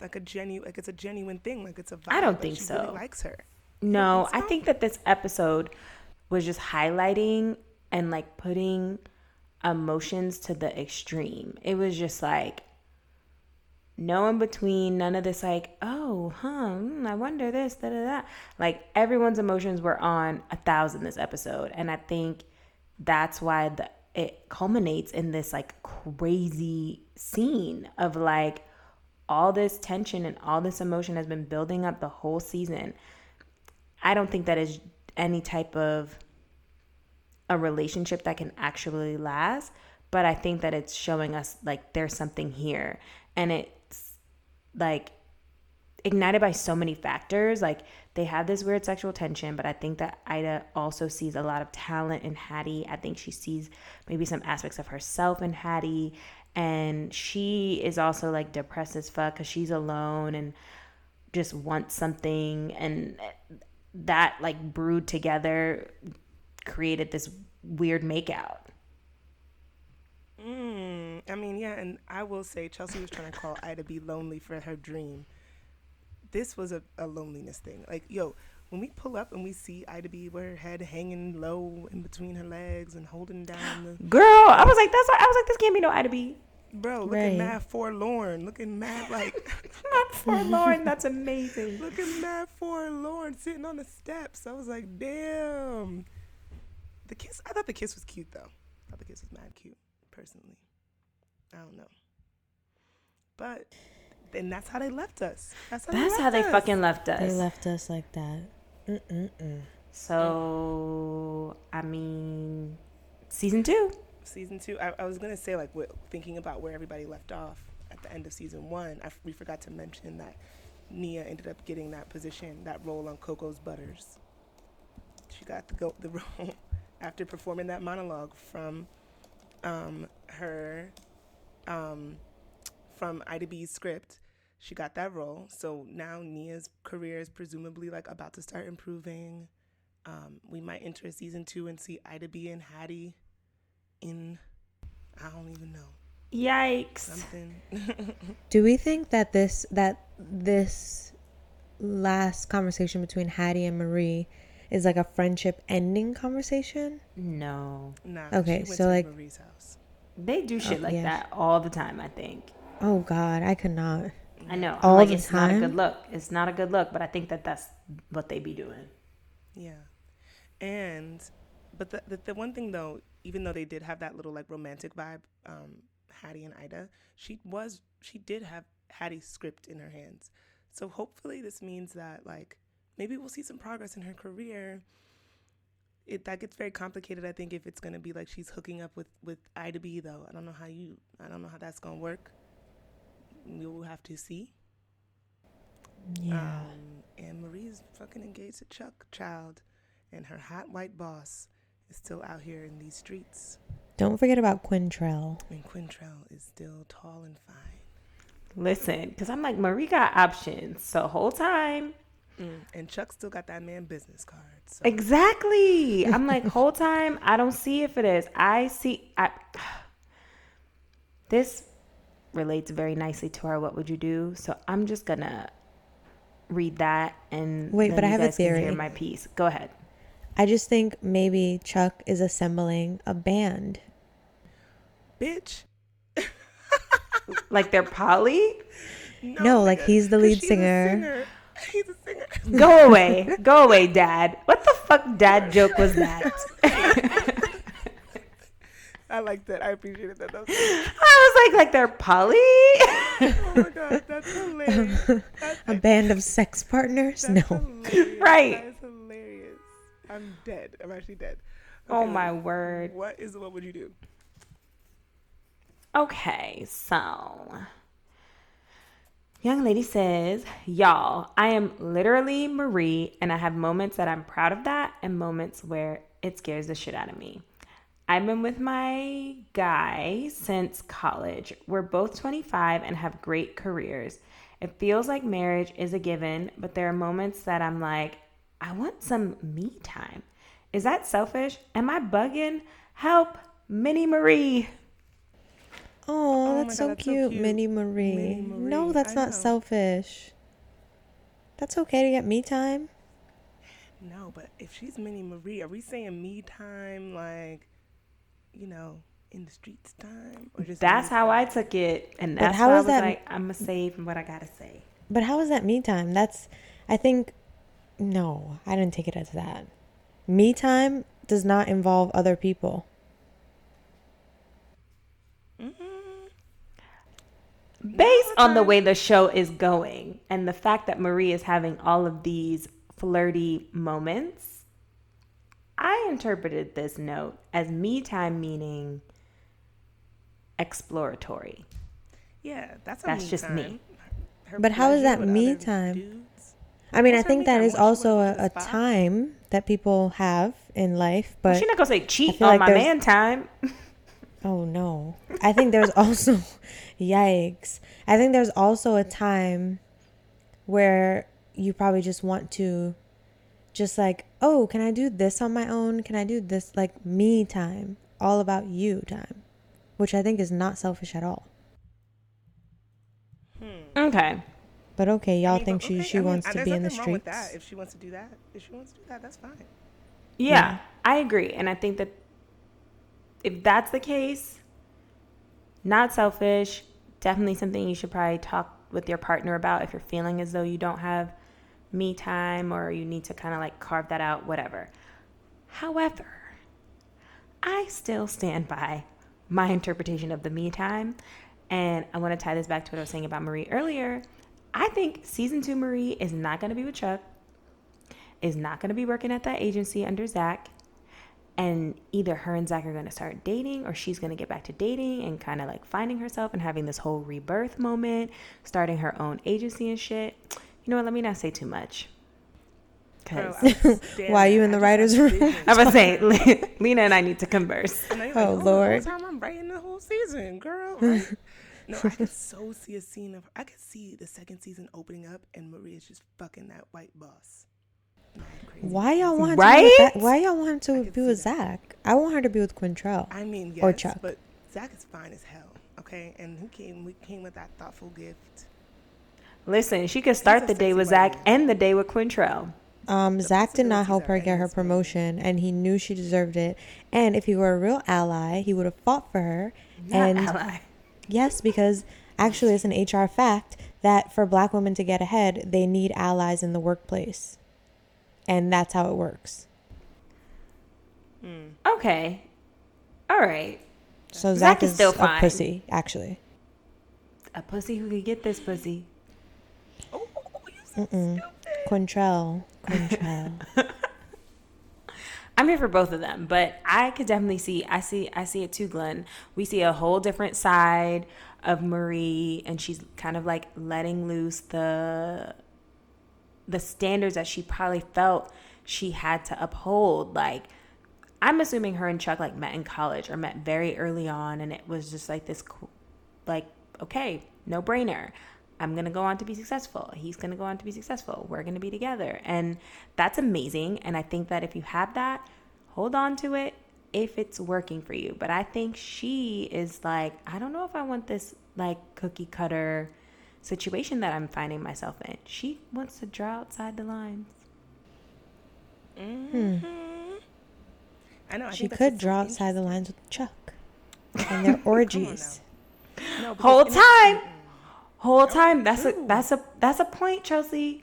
like a genuine like it's a genuine thing, like it's a vibe. I don't like think she so. Really likes her. No, think I think that this episode was just highlighting and like putting emotions to the extreme. It was just like no in between, none of this like, oh, huh, hmm, I wonder this, da da da. Like everyone's emotions were on a thousand this episode, and I think that's why the it culminates in this like crazy scene of like all this tension and all this emotion has been building up the whole season. I don't think that is any type of a relationship that can actually last, but I think that it's showing us like there's something here and it's like ignited by so many factors. Like they have this weird sexual tension, but I think that Ida also sees a lot of talent in Hattie. I think she sees maybe some aspects of herself in Hattie. And she is also like depressed as fuck because she's alone and just wants something. And that like brewed together created this weird makeout. Mm, I mean, yeah, and I will say Chelsea was trying to call Ida B lonely for her dream this was a, a loneliness thing. Like, yo, when we pull up and we see Ida B with her head hanging low in between her legs and holding down the girl, I was like, that's I was like, this can't be no Ida B. Bro, looking right. mad forlorn, looking mad like not forlorn. That's amazing. looking mad forlorn, sitting on the steps. I was like, damn. The kiss. I thought the kiss was cute though. I thought the kiss was mad cute, personally. I don't know, but and that's how they left us. That's how that's they, how they fucking left us. They left us like that. Mm-mm-mm. So I mean, season two. Season two. I, I was gonna say like what, thinking about where everybody left off at the end of season one. I, we forgot to mention that Nia ended up getting that position, that role on Coco's Butters. She got the go the role after performing that monologue from um, her um, from Ida B's script she got that role. So now Nia's career is presumably like about to start improving. Um, we might enter season two and see Ida B and Hattie in I don't even know. Yikes. Something. Do we think that this that this last conversation between Hattie and Marie is like a friendship ending conversation? No. Nah. Okay, so like Marie's house. They do shit oh, like yeah. that all the time, I think. Oh God, I could not. I know. All like, the it's time? not a good look. It's not a good look, but I think that that's what they be doing. Yeah. And, but the, the, the one thing though, even though they did have that little like romantic vibe, um, Hattie and Ida, she was, she did have Hattie's script in her hands. So hopefully this means that like maybe we'll see some progress in her career. It that gets very complicated. I think if it's gonna be like she's hooking up with with Ida B though. I don't know how you. I don't know how that's gonna work we will have to see. Yeah. Um, and Marie's fucking engaged to Chuck Child, and her hot white boss is still out here in these streets. Don't forget about Quintrell. And Quintrell is still tall and fine. Listen, because I'm like, Marie got options. So, whole time. Mm, and Chuck still got that man business card. So. Exactly. I'm like, whole time, I don't see it for this. I see. I, this relates very nicely to our what would you do. So I'm just gonna read that and wait. But I have a theory. Hear my piece. Go ahead. I just think maybe Chuck is assembling a band. Bitch. like they're Polly? No, no like he's the lead singer. singer. He's a singer. Go away. Go away, Dad. What the fuck dad joke was that? I like that. I appreciated that. that I was like, like they're poly. oh my god, that's hilarious. That's a band of sex partners? no. Hilarious. Right. That is hilarious. I'm dead. I'm actually dead. Oh okay, oh my word. What is what would you do? Okay, so Young lady says, Y'all, I am literally Marie, and I have moments that I'm proud of that and moments where it scares the shit out of me. I've been with my guy since college. We're both 25 and have great careers. It feels like marriage is a given, but there are moments that I'm like, I want some me time. Is that selfish? Am I bugging? Help, Mini Marie. Oh, oh that's, so, God, that's cute. so, cute. Mini Marie. Mini Marie. No, that's I not know. selfish. That's okay to get me time. No, but if she's Mini Marie, are we saying me time like you know, in the streets time, or just That's me how I took it, and that's how how I was that- like, I'm gonna save what I gotta say. But how is that me time? That's, I think, no, I didn't take it as that. Me time does not involve other people. Based on the way the show is going, and the fact that Marie is having all of these flirty moments, I interpreted this note as me time meaning exploratory. Yeah, that's a That's me just me. Her But how is that me time? dudes. I mean, I What's her think me that time? is What, she also a, a time that people have in life, but She's not gonna say cheat on like my there's- man time. Oh no. I think there's also yikes. I think there's also a time where you probably just want to just like, "Oh, can I do this on my own? Can I do this like me time? All about you time." Which I think is not selfish at all. Hmm. Okay. But okay, y'all I mean, think but she okay, she I mean, wants to be in the nothing wrong with streets. that. If she wants to do that, if she wants to do that, that's fine. Yeah, I agree. And I think that if that's the case, not selfish, definitely something you should probably talk with your partner about if you're feeling as though you don't have me time or you need to kind of like carve that out, whatever. However, I still stand by my interpretation of the me time. And I want to tie this back to what I was saying about Marie earlier. I think season two Marie is not going to be with Chuck is not going to be working at that agency under Zach. And either her and Zach are going to start dating or she's going to get back to dating and kind of like finding herself and having this whole rebirth moment, starting her own agency and shit. You know what? Let me not say too much. Because I was staring Why are you in the writer's room? visions. I was saying, Le- Lena and I need to converse. And you're Oh, Lord. Oh, the whole time I'm writing the whole season, girl. I- no, I could so see a scene of. I could see the second season opening up and Maria's just fucking that white boss. Mad crazy. Why y'all want Right? to be with? Why y'all want I to be with that. Zach? I want her to be with Quintrell. I mean, yes, Or Chuck. but Zach is fine as hell. Okay, and he came. We came with that thoughtful gift. Listen, she could start the day with Zach man. end the day with Quintrell. Um, The Zach did not help her get her promotion, and he knew she deserved it. And if he were a real ally, he would have fought for her. Not and ally. yes, because actually, it's an HR fact that for black women to get ahead, they need allies in the workplace, and that's how it works. Hmm. Okay. All right. So Zach Zach, is is still a fine. pussy, actually. A pussy who could get this pussy. Oh, you so stupid. Quintrell, Quintrell. I'm here for both of them, but I could definitely see I see I see it too, Glenn. We see a whole different side of Marie and she's kind of like letting loose the the standards that she probably felt she had to uphold. Like I'm assuming her and Chuck like met in college or met very early on and it was just like this like okay, no brainer. I'm to go on to be successful. He's to go on to be successful. We're to be together. And that's amazing. And I think that if you have that, hold on to it if it's working for you. But I think she is like, I don't know if I want this like cookie cutter situation that I'm finding myself in. She wants to draw outside the lines. Mm-hmm. I know. I she could draw outside the lines with Chuck and their orgies. No, Whole and it's- time. Whole time. That's a that's a that's a point, Chelsea.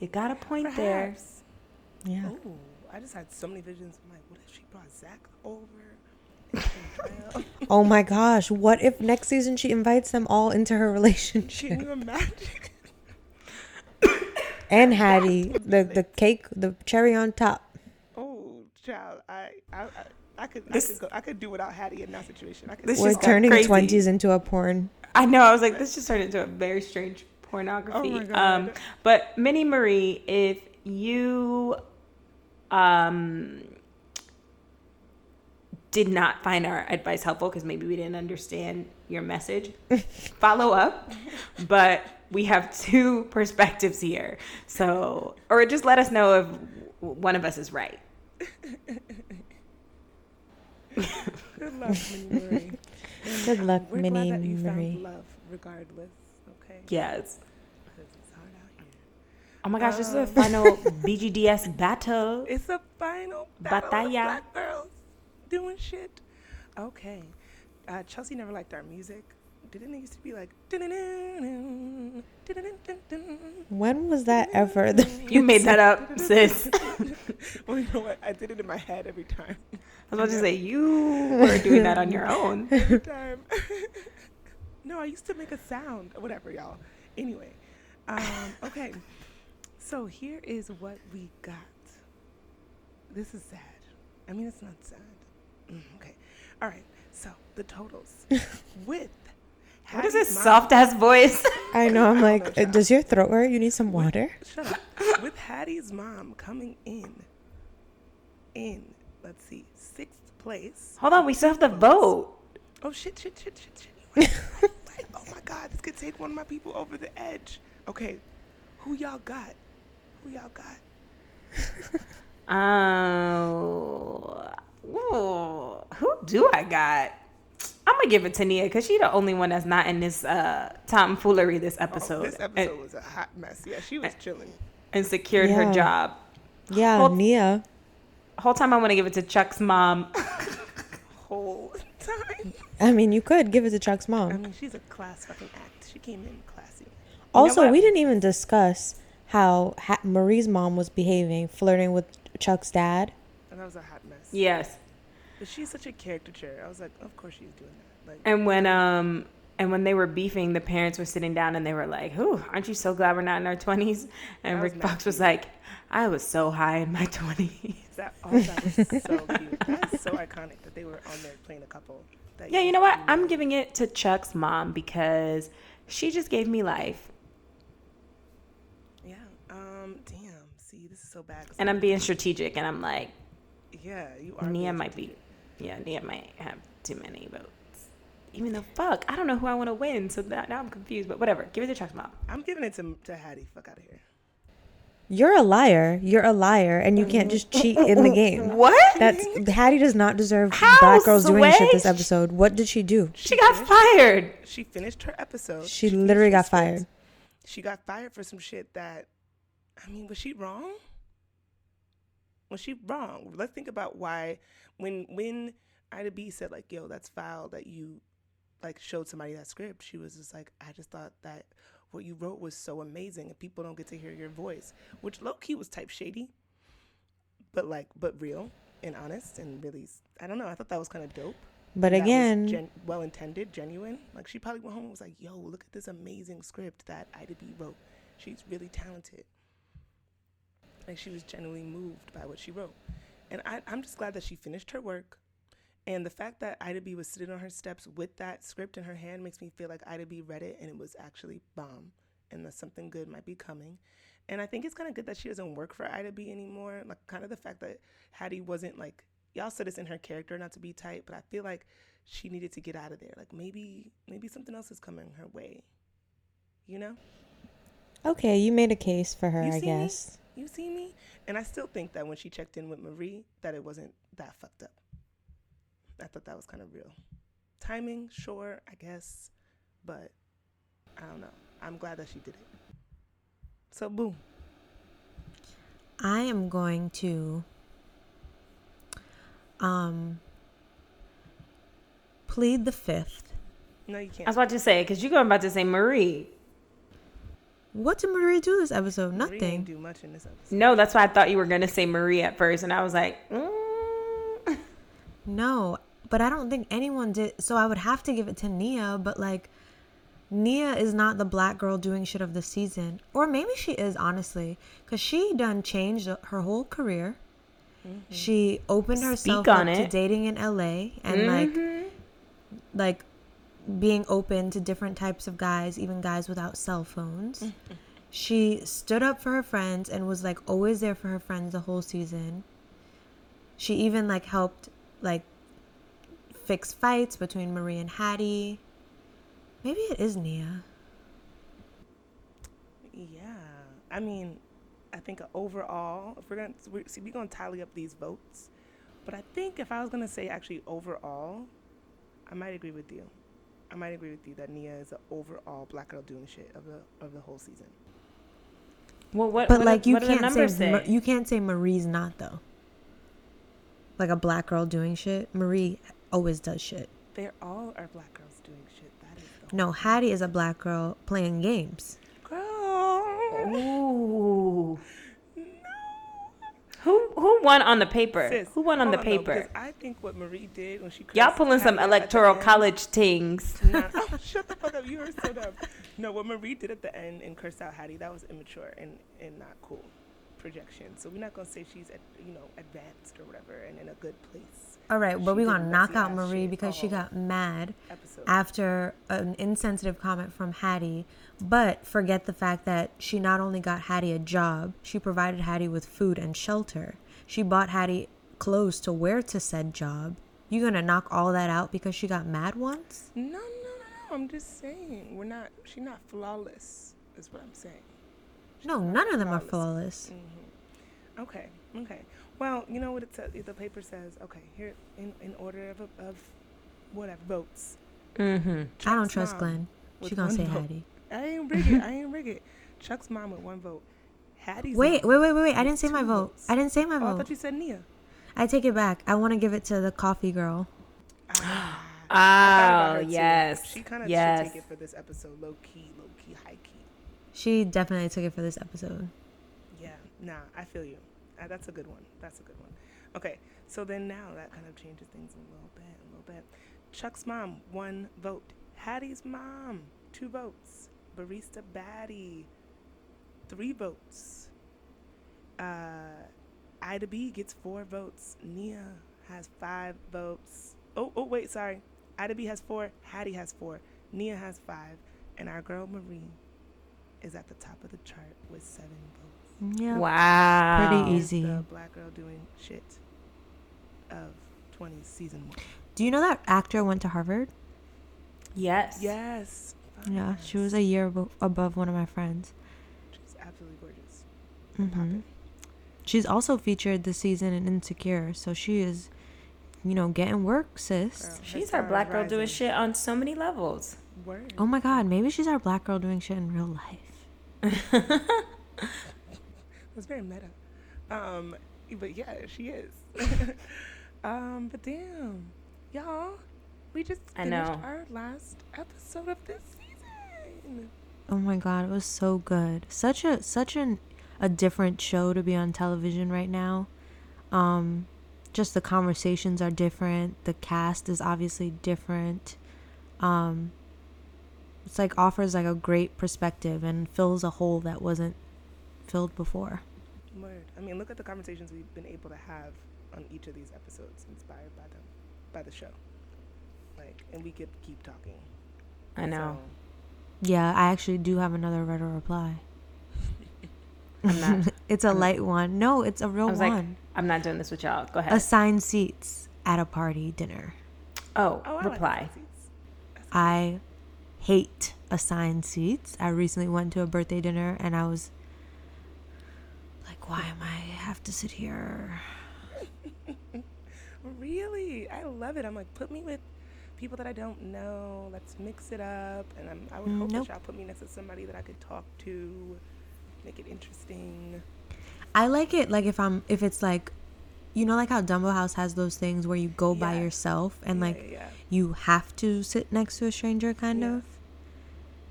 You got a point there. Yeah. Oh, I just had so many visions. I'm like, what if she brought Zach over? And Quintrell? Oh my gosh, what if next season she invites them all into her relationship? Can you imagine? And Hattie, the the cake, the cherry on top. Oh, child, I, I, I, I could, I could, go, I could do without Hattie in that situation. I could. This We're just turning twenties into a porn. I know. I was like, this just turned into a very strange pornography. Oh. Um, but Minnie Marie, if you um did not find our advice helpful because maybe we didn't understand your message, follow up. But we have two perspectives here, so or just let us know if one of us is right. Good luck, Minnie Marie. Good luck, We're Minnie glad that you Marie. found love, regardless. Okay. Yes. Because it's hard out here. Oh my gosh, this is the Um. final BGDS battle. It's a final battle of Batalla. black girls doing shit. Okay, Uh, Chelsea never liked our music. Didn't it used to be like? When was that ever? You made that up, sis. Well, you know what? I did it in my head every time. I was about to say you were doing that on your own. Every time. no, I used to make a sound. Whatever, y'all. Anyway, um, okay. So here is what we got. This is sad. I mean, it's not sad. Mm, okay. All right. So the totals with. What is Hattie's this soft ass voice? I know. I'm like, know, uh, does your throat hurt? You need some water. Shut up. With Hattie's mom coming in, in, let's see, sixth place. Hold on, we still have to vote. Oh, shit, shit, shit, shit, shit. You're right, you're right. Oh, my God. This could take one of my people over the edge. Okay. Who y'all got? Who y'all got? Oh, ooh, who do I got? I'm gonna give it to Nia because she's the only one that's not in this uh, tomfoolery this Oh, episode, this and, episode was a hot mess. Yeah, she was chilling. and secured her job. Yeah, Well- Nia. Whole time I want to give it to Chuck's mom. Whole time. I mean, you could give it to Chuck's mom. I mean, she's a class fucking act. She came in classy. Also, what? we didn't even discuss how ha- Marie's mom was behaving, flirting with Chuck's dad. And that was a hot mess. yes, But she's such a caricature. I was like, of course she's doing that. Like, and when um and when they were beefing, the parents were sitting down and they were like, "Whew, aren't you so glad we're not in our 20s?" And Rick Fox was like, "I was so high in my 20s." that, all that was so cute. That is so iconic that they were on there playing a couple. That Yeah, you know what? I'm giving it to Chuck's mom because she just gave me life. Yeah. Um. Damn. See, this is so bad. And I'm being strategic and I'm like, Yeah, you are. Nia might be, yeah, Nia might have too many votes. Even though, fuck, I don't know who I want to win. So that, now I'm confused, but whatever. Give it to Chuck's mom. I'm giving it to to Hattie. Fuck out of here. You're a liar. You're a liar, and you can't just cheat in the game. What? That's Hattie does not deserve How, black girls doing shit this episode. What did she do? She got fired. She finished her episode. She finished literally got script. fired. She got fired for some shit that, I mean, was she wrong? Was she wrong? Let's think about why when when Ida B said like, "Yo, that's foul that you like showed somebody that script." She was just like, "I just thought that what you wrote was so amazing, and people don't get to hear your voice," which low key was type shady, but like, but real and honest and really, I don't know. I thought that was kind of dope. But that again, gen- well intended, genuine. Like she probably went home and was like, "Yo, look at this amazing script that Ida B wrote. She's really talented." Like she was genuinely moved by what she wrote, and I, I'm just glad that she finished her work. And the fact that Ida B was sitting on her steps with that script in her hand makes me feel like Ida B read it and it was actually bomb, and that something good might be coming. And I think it's kind of good that she doesn't work for Ida B anymore. Like kind of the fact that Hattie wasn't like y'all said it's in her character not to be tight, but I feel like she needed to get out of there. Like maybe maybe something else is coming her way. You know? Okay, you made a case for her, You I see me? guess. You see me? And I still think that when she checked in with Marie, that it wasn't that fucked up. I thought that was kind of real. Timing, sure, I guess, but I don't know. I'm glad that she did it. So boom. I am going to um plead the fifth. No, you can't. I was about to say, because you're going about to say Marie. What did Marie do this episode? Marie Nothing. didn't do much in this episode. No, that's why I thought you were going to say Marie at first. And I was like, mm. No, but I don't think anyone did. So I would have to give it to Nia, but like Nia is not the black girl doing shit of the season. Or maybe she is, honestly, because she done changed her whole career. She opened herself Speak on up to dating in LA and like like being open to different types of guys, even guys without cell phones. She stood up for her friends and was like always there for her friends the whole season. She even like helped like fix fights between Marie and Hattie. Maybe it is Nia. Yeah, I mean, I think overall, if we're gonna we see, we're gonna tally up these votes, but I think if I was gonna say actually overall, I might agree with you. I might agree with you that Nia is the overall black girl doing shit of the of the whole season. well, what, But what like do- you what can't numbers say, Ma- you can't say Marie's not though. Like a black girl doing shit. Marie always does shit. They're all are black girls doing shit. That is the No, Hattie is a black girl playing games. girl. Ooh. Who who won on the paper? Sis, who won on the though, paper? because I think what Marie did when she Y'all pulling some Hattie out at the electoral college things. Nah, oh, shut the fuck up. You are so dumb. No, what Marie did at the end and cursed out Hattie, that was immature and, and not cool projection. So we're not to say she's, at, you know, advanced or whatever and in a good place. All right, but She we gonna knock out Marie because she got mad Episode. after an insensitive comment from Hattie, but forget the fact that she not only got Hattie a job, she provided Hattie with food and shelter. She bought Hattie clothes to wear to said job. You gonna knock all that out because she got mad once? no, no, no, no. I'm just saying. We're not, she's not flawless, is what I'm saying. No, none of them are flawless. Mm-hmm. Okay, okay. Well, you know what it says? The paper says, okay, here, in, in order of, of whatever, votes. Mm-hmm. I don't trust Glenn. She gonna say vote. Hattie. I ain't rig it. I ain't rig it. Chuck's mom with one vote. Hattie's Wait, mom wait, wait, wait, wait. I didn't say my vote. votes. I didn't say my Oh, I vote. thought you said Nia. I take it back. I want to give it to the coffee girl. Ah, I thought Oh her too. yes, She kind of yes. should take it for this episode, low key, low key, high key. She definitely took it for this episode. Yeah, nah, I feel you. Uh, that's a good one. That's a good one. Okay, so then now that kind of changes things a little bit, a little bit. Chuck's mom, one vote. Hattie's mom, two votes. Barista Batty, three votes. Uh, Ida B gets four votes. Nia has five votes. Oh, oh, wait, sorry. Ida B has four. Hattie has four. Nia has five. And our girl Marie is at the top of the chart with seven votes. Yeah. Wow. Pretty easy. The black girl doing shit of 20 season one. Do you know that actor went to Harvard? Yes. Yes. Yeah, Fuck she was a year abo- above one of my friends. She's absolutely gorgeous. hmm Poppin'. She's also featured this season in Insecure, so she is, you know, getting work, sis. Girl, She's our black girl doing shit on so many levels. Word. Oh my God, maybe she's our black girl doing shit in real life. It's very meta. Um, but yeah, she is. um, but damn, y'all, we just I finished know. our last episode of this season. Oh my God, it was so good. Such a such an a different show to be on television right now. Um, just the conversations are different. The cast is obviously different. Um, it's like offers like a great perspective and fills a hole that wasn't filled before. Word. I mean, look at the conversations we've been able to have on each of these episodes, inspired by them, by the show. Like, and we could keep talking. I know. Yeah, I actually do have another read or reply. I'm not. It's a light one. No, it's a real I was one. like, I'm not doing this with y'all. Go ahead. Assigned seats at a party dinner. oh, Oh, I reply. Like. I hate assigned seats. I recently went to a birthday dinner and I was like, why am I have to sit here? Really, I love it. I'm like, put me with people that I don't know. Let's mix it up, and I'm, I would hope Nope. that y'all put me next to somebody that I could talk to, make it interesting. I like it like if I'm if it's like you know like how Dumbo House has those things where you go by yourself and Yeah, like yeah, yeah. you have to sit next to a stranger kind Yeah. of.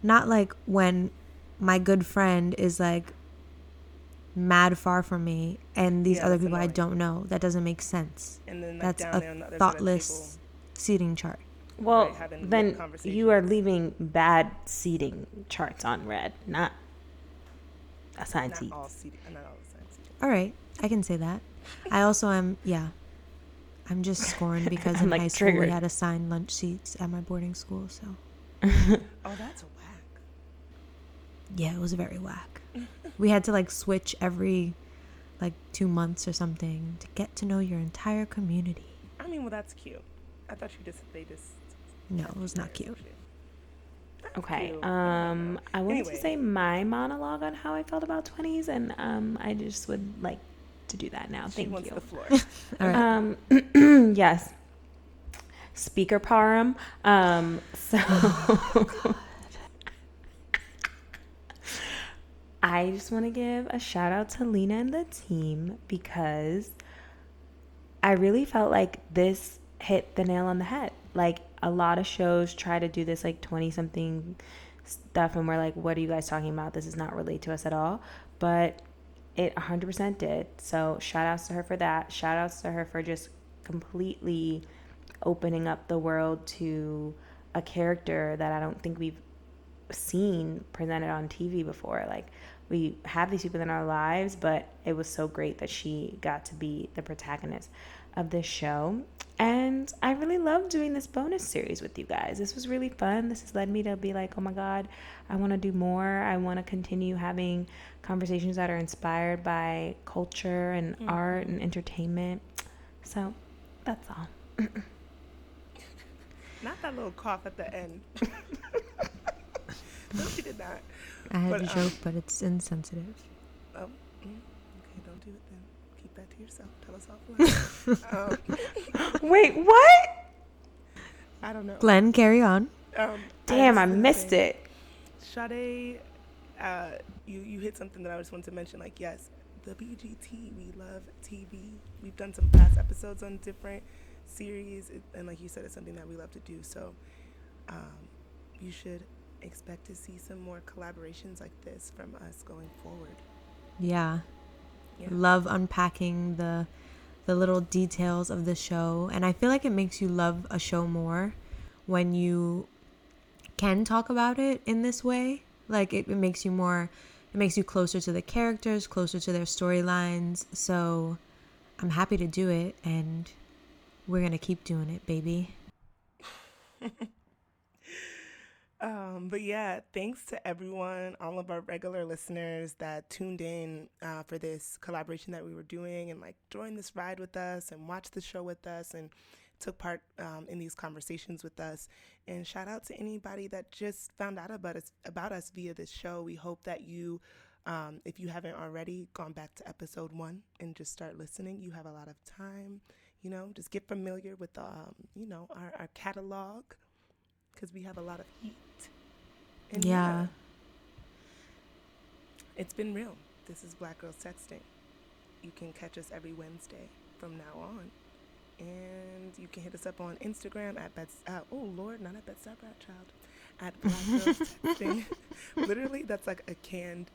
Not like when my good friend is like mad far from me and these Yeah, other that's people I don't know. That doesn't make sense. and then like That's down there on the a other side of the thoughtless seating chart. Well, Right, then you are leaving bad seating charts on red, not assigned table. seats. All seating, uh, not all assigned seating. All right, I can say that. I also am, yeah. I'm just scorned because I'm, in like, high school we had assigned lunch seats at my boarding school. So Oh, that's whack. Yeah, it was very whack. we had to like switch every like two months or something to get to know your entire community. I mean, well, that's cute. I thought you just they just. No, it was not cute. Okay. Cute. Um, I wanted Anyway. to say my monologue on how I felt about twenties, and um, I just would like to do that now. She Thank wants you. the floor. All right. Um, yes. Speaker parum. Um, so I just want to give a shout out to Lena and the team because I really felt like this hit the nail on the head. Like a lot of shows try to do this like 20 something stuff and we're like what are you guys talking about? This does not relate to us at all. But it 100% did. So shout outs to her for that. Shout outs to her for just completely opening up the world to a character that i don't think we've seen presented on tv before like we have these people in our lives but it was so great that she got to be the protagonist of this show. And I really love doing this bonus series with you guys. This was really fun. This has led me to be like, oh my God, I want to do more. I want to continue having conversations that are inspired by culture and mm-hmm. art and entertainment. So that's all. Not that little cough at the end. no, she did not. I had but, a joke, um, but it's insensitive. Oh, okay, don't do it then Keep that to yourself. Tell us offline. um, Wait, what? I don't know. Glenn, carry on. Um, Damn, I, I missed say, it. Sade, uh, you you hit something that I just wanted to mention. Like, yes, the BGT, we love TV. We've done some past episodes on different series, and like you said, it's something that we love to do. So, um, you should expect to see some more collaborations like this from us going forward. Yeah, yeah. love unpacking the the little details of the show and i feel like it makes you love a show more when you can talk about it in this way like it, it makes you more it makes you closer to the characters closer to their storylines so i'm happy to do it and we're gonna keep doing it baby Um, but yeah, thanks to everyone, all of our regular listeners that tuned in uh, for this collaboration that we were doing and like joined this ride with us and watched the show with us and took part um, in these conversations with us. And shout out to anybody that just found out about us about us via this show. We hope that you, um, if you haven't already, gone back to episode one and just start listening. You have a lot of time. You know, just get familiar with um, you know our, our catalog because we have a lot of heat. And yeah. yeah. It's been real. This is Black Girls Texting. You can catch us every Wednesday from now on. And you can hit us up on Instagram at Beds. Uh, oh, Lord, not at Bed-Stuy Brat Child. At Black Girls Texting. Literally, that's like a canned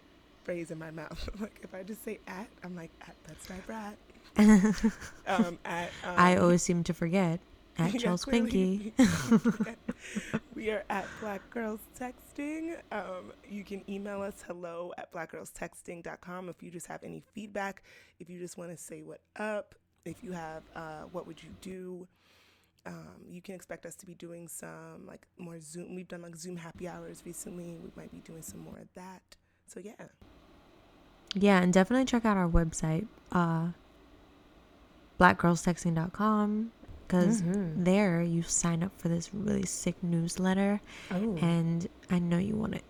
phrase in my mouth. like, if I just say at, I'm like, at Bed-Stuy Brat. um, at, um, I always seem to forget. At yeah, Pinky. we are at Black Girls Texting. Um, you can email us hello at blackgirlstexting.com if you just have any feedback, if you just want to say what up, if you have uh, what would you do. Um, you can expect us to be doing some like more Zoom. We've done like Zoom happy hours recently. We might be doing some more of that. So yeah. Yeah, and definitely check out our website, uh, blackgirlstexting.com because mm-hmm. there you sign up for this really sick newsletter, oh. and I know you want it.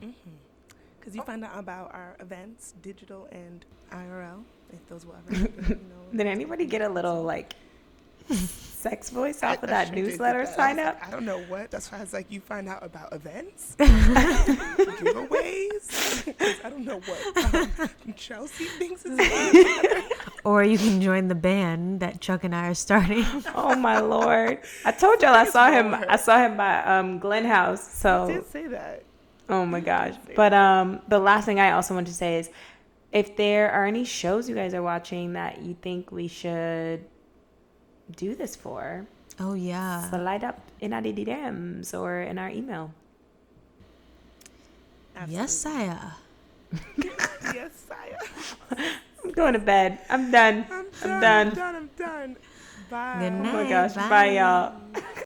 Because mm-hmm. you oh. find out about our events, digital and IRL, if those will ever. Happen, you know, Did anybody get a little like sex voice off of that newsletter that. sign up? I don't know what. That's why I was like, you find out about events, giveaways. I don't know what um, Chelsea thinks is. Or you can join the band that Chuck and I are starting. oh my lord! I told y'all I saw him. I saw him by um, Glen House. So did say that. Oh my gosh! But um, the last thing I also want to say is, if there are any shows you guys are watching that you think we should do this for. Oh yeah. Slide up in our DMs or in our email. Absolutely. Yes, sire. yes, sire. I'm going to bed. I'm done. I'm done. I'm done. I'm done. Bye. Good night. Oh my gosh. Bye, bye y'all.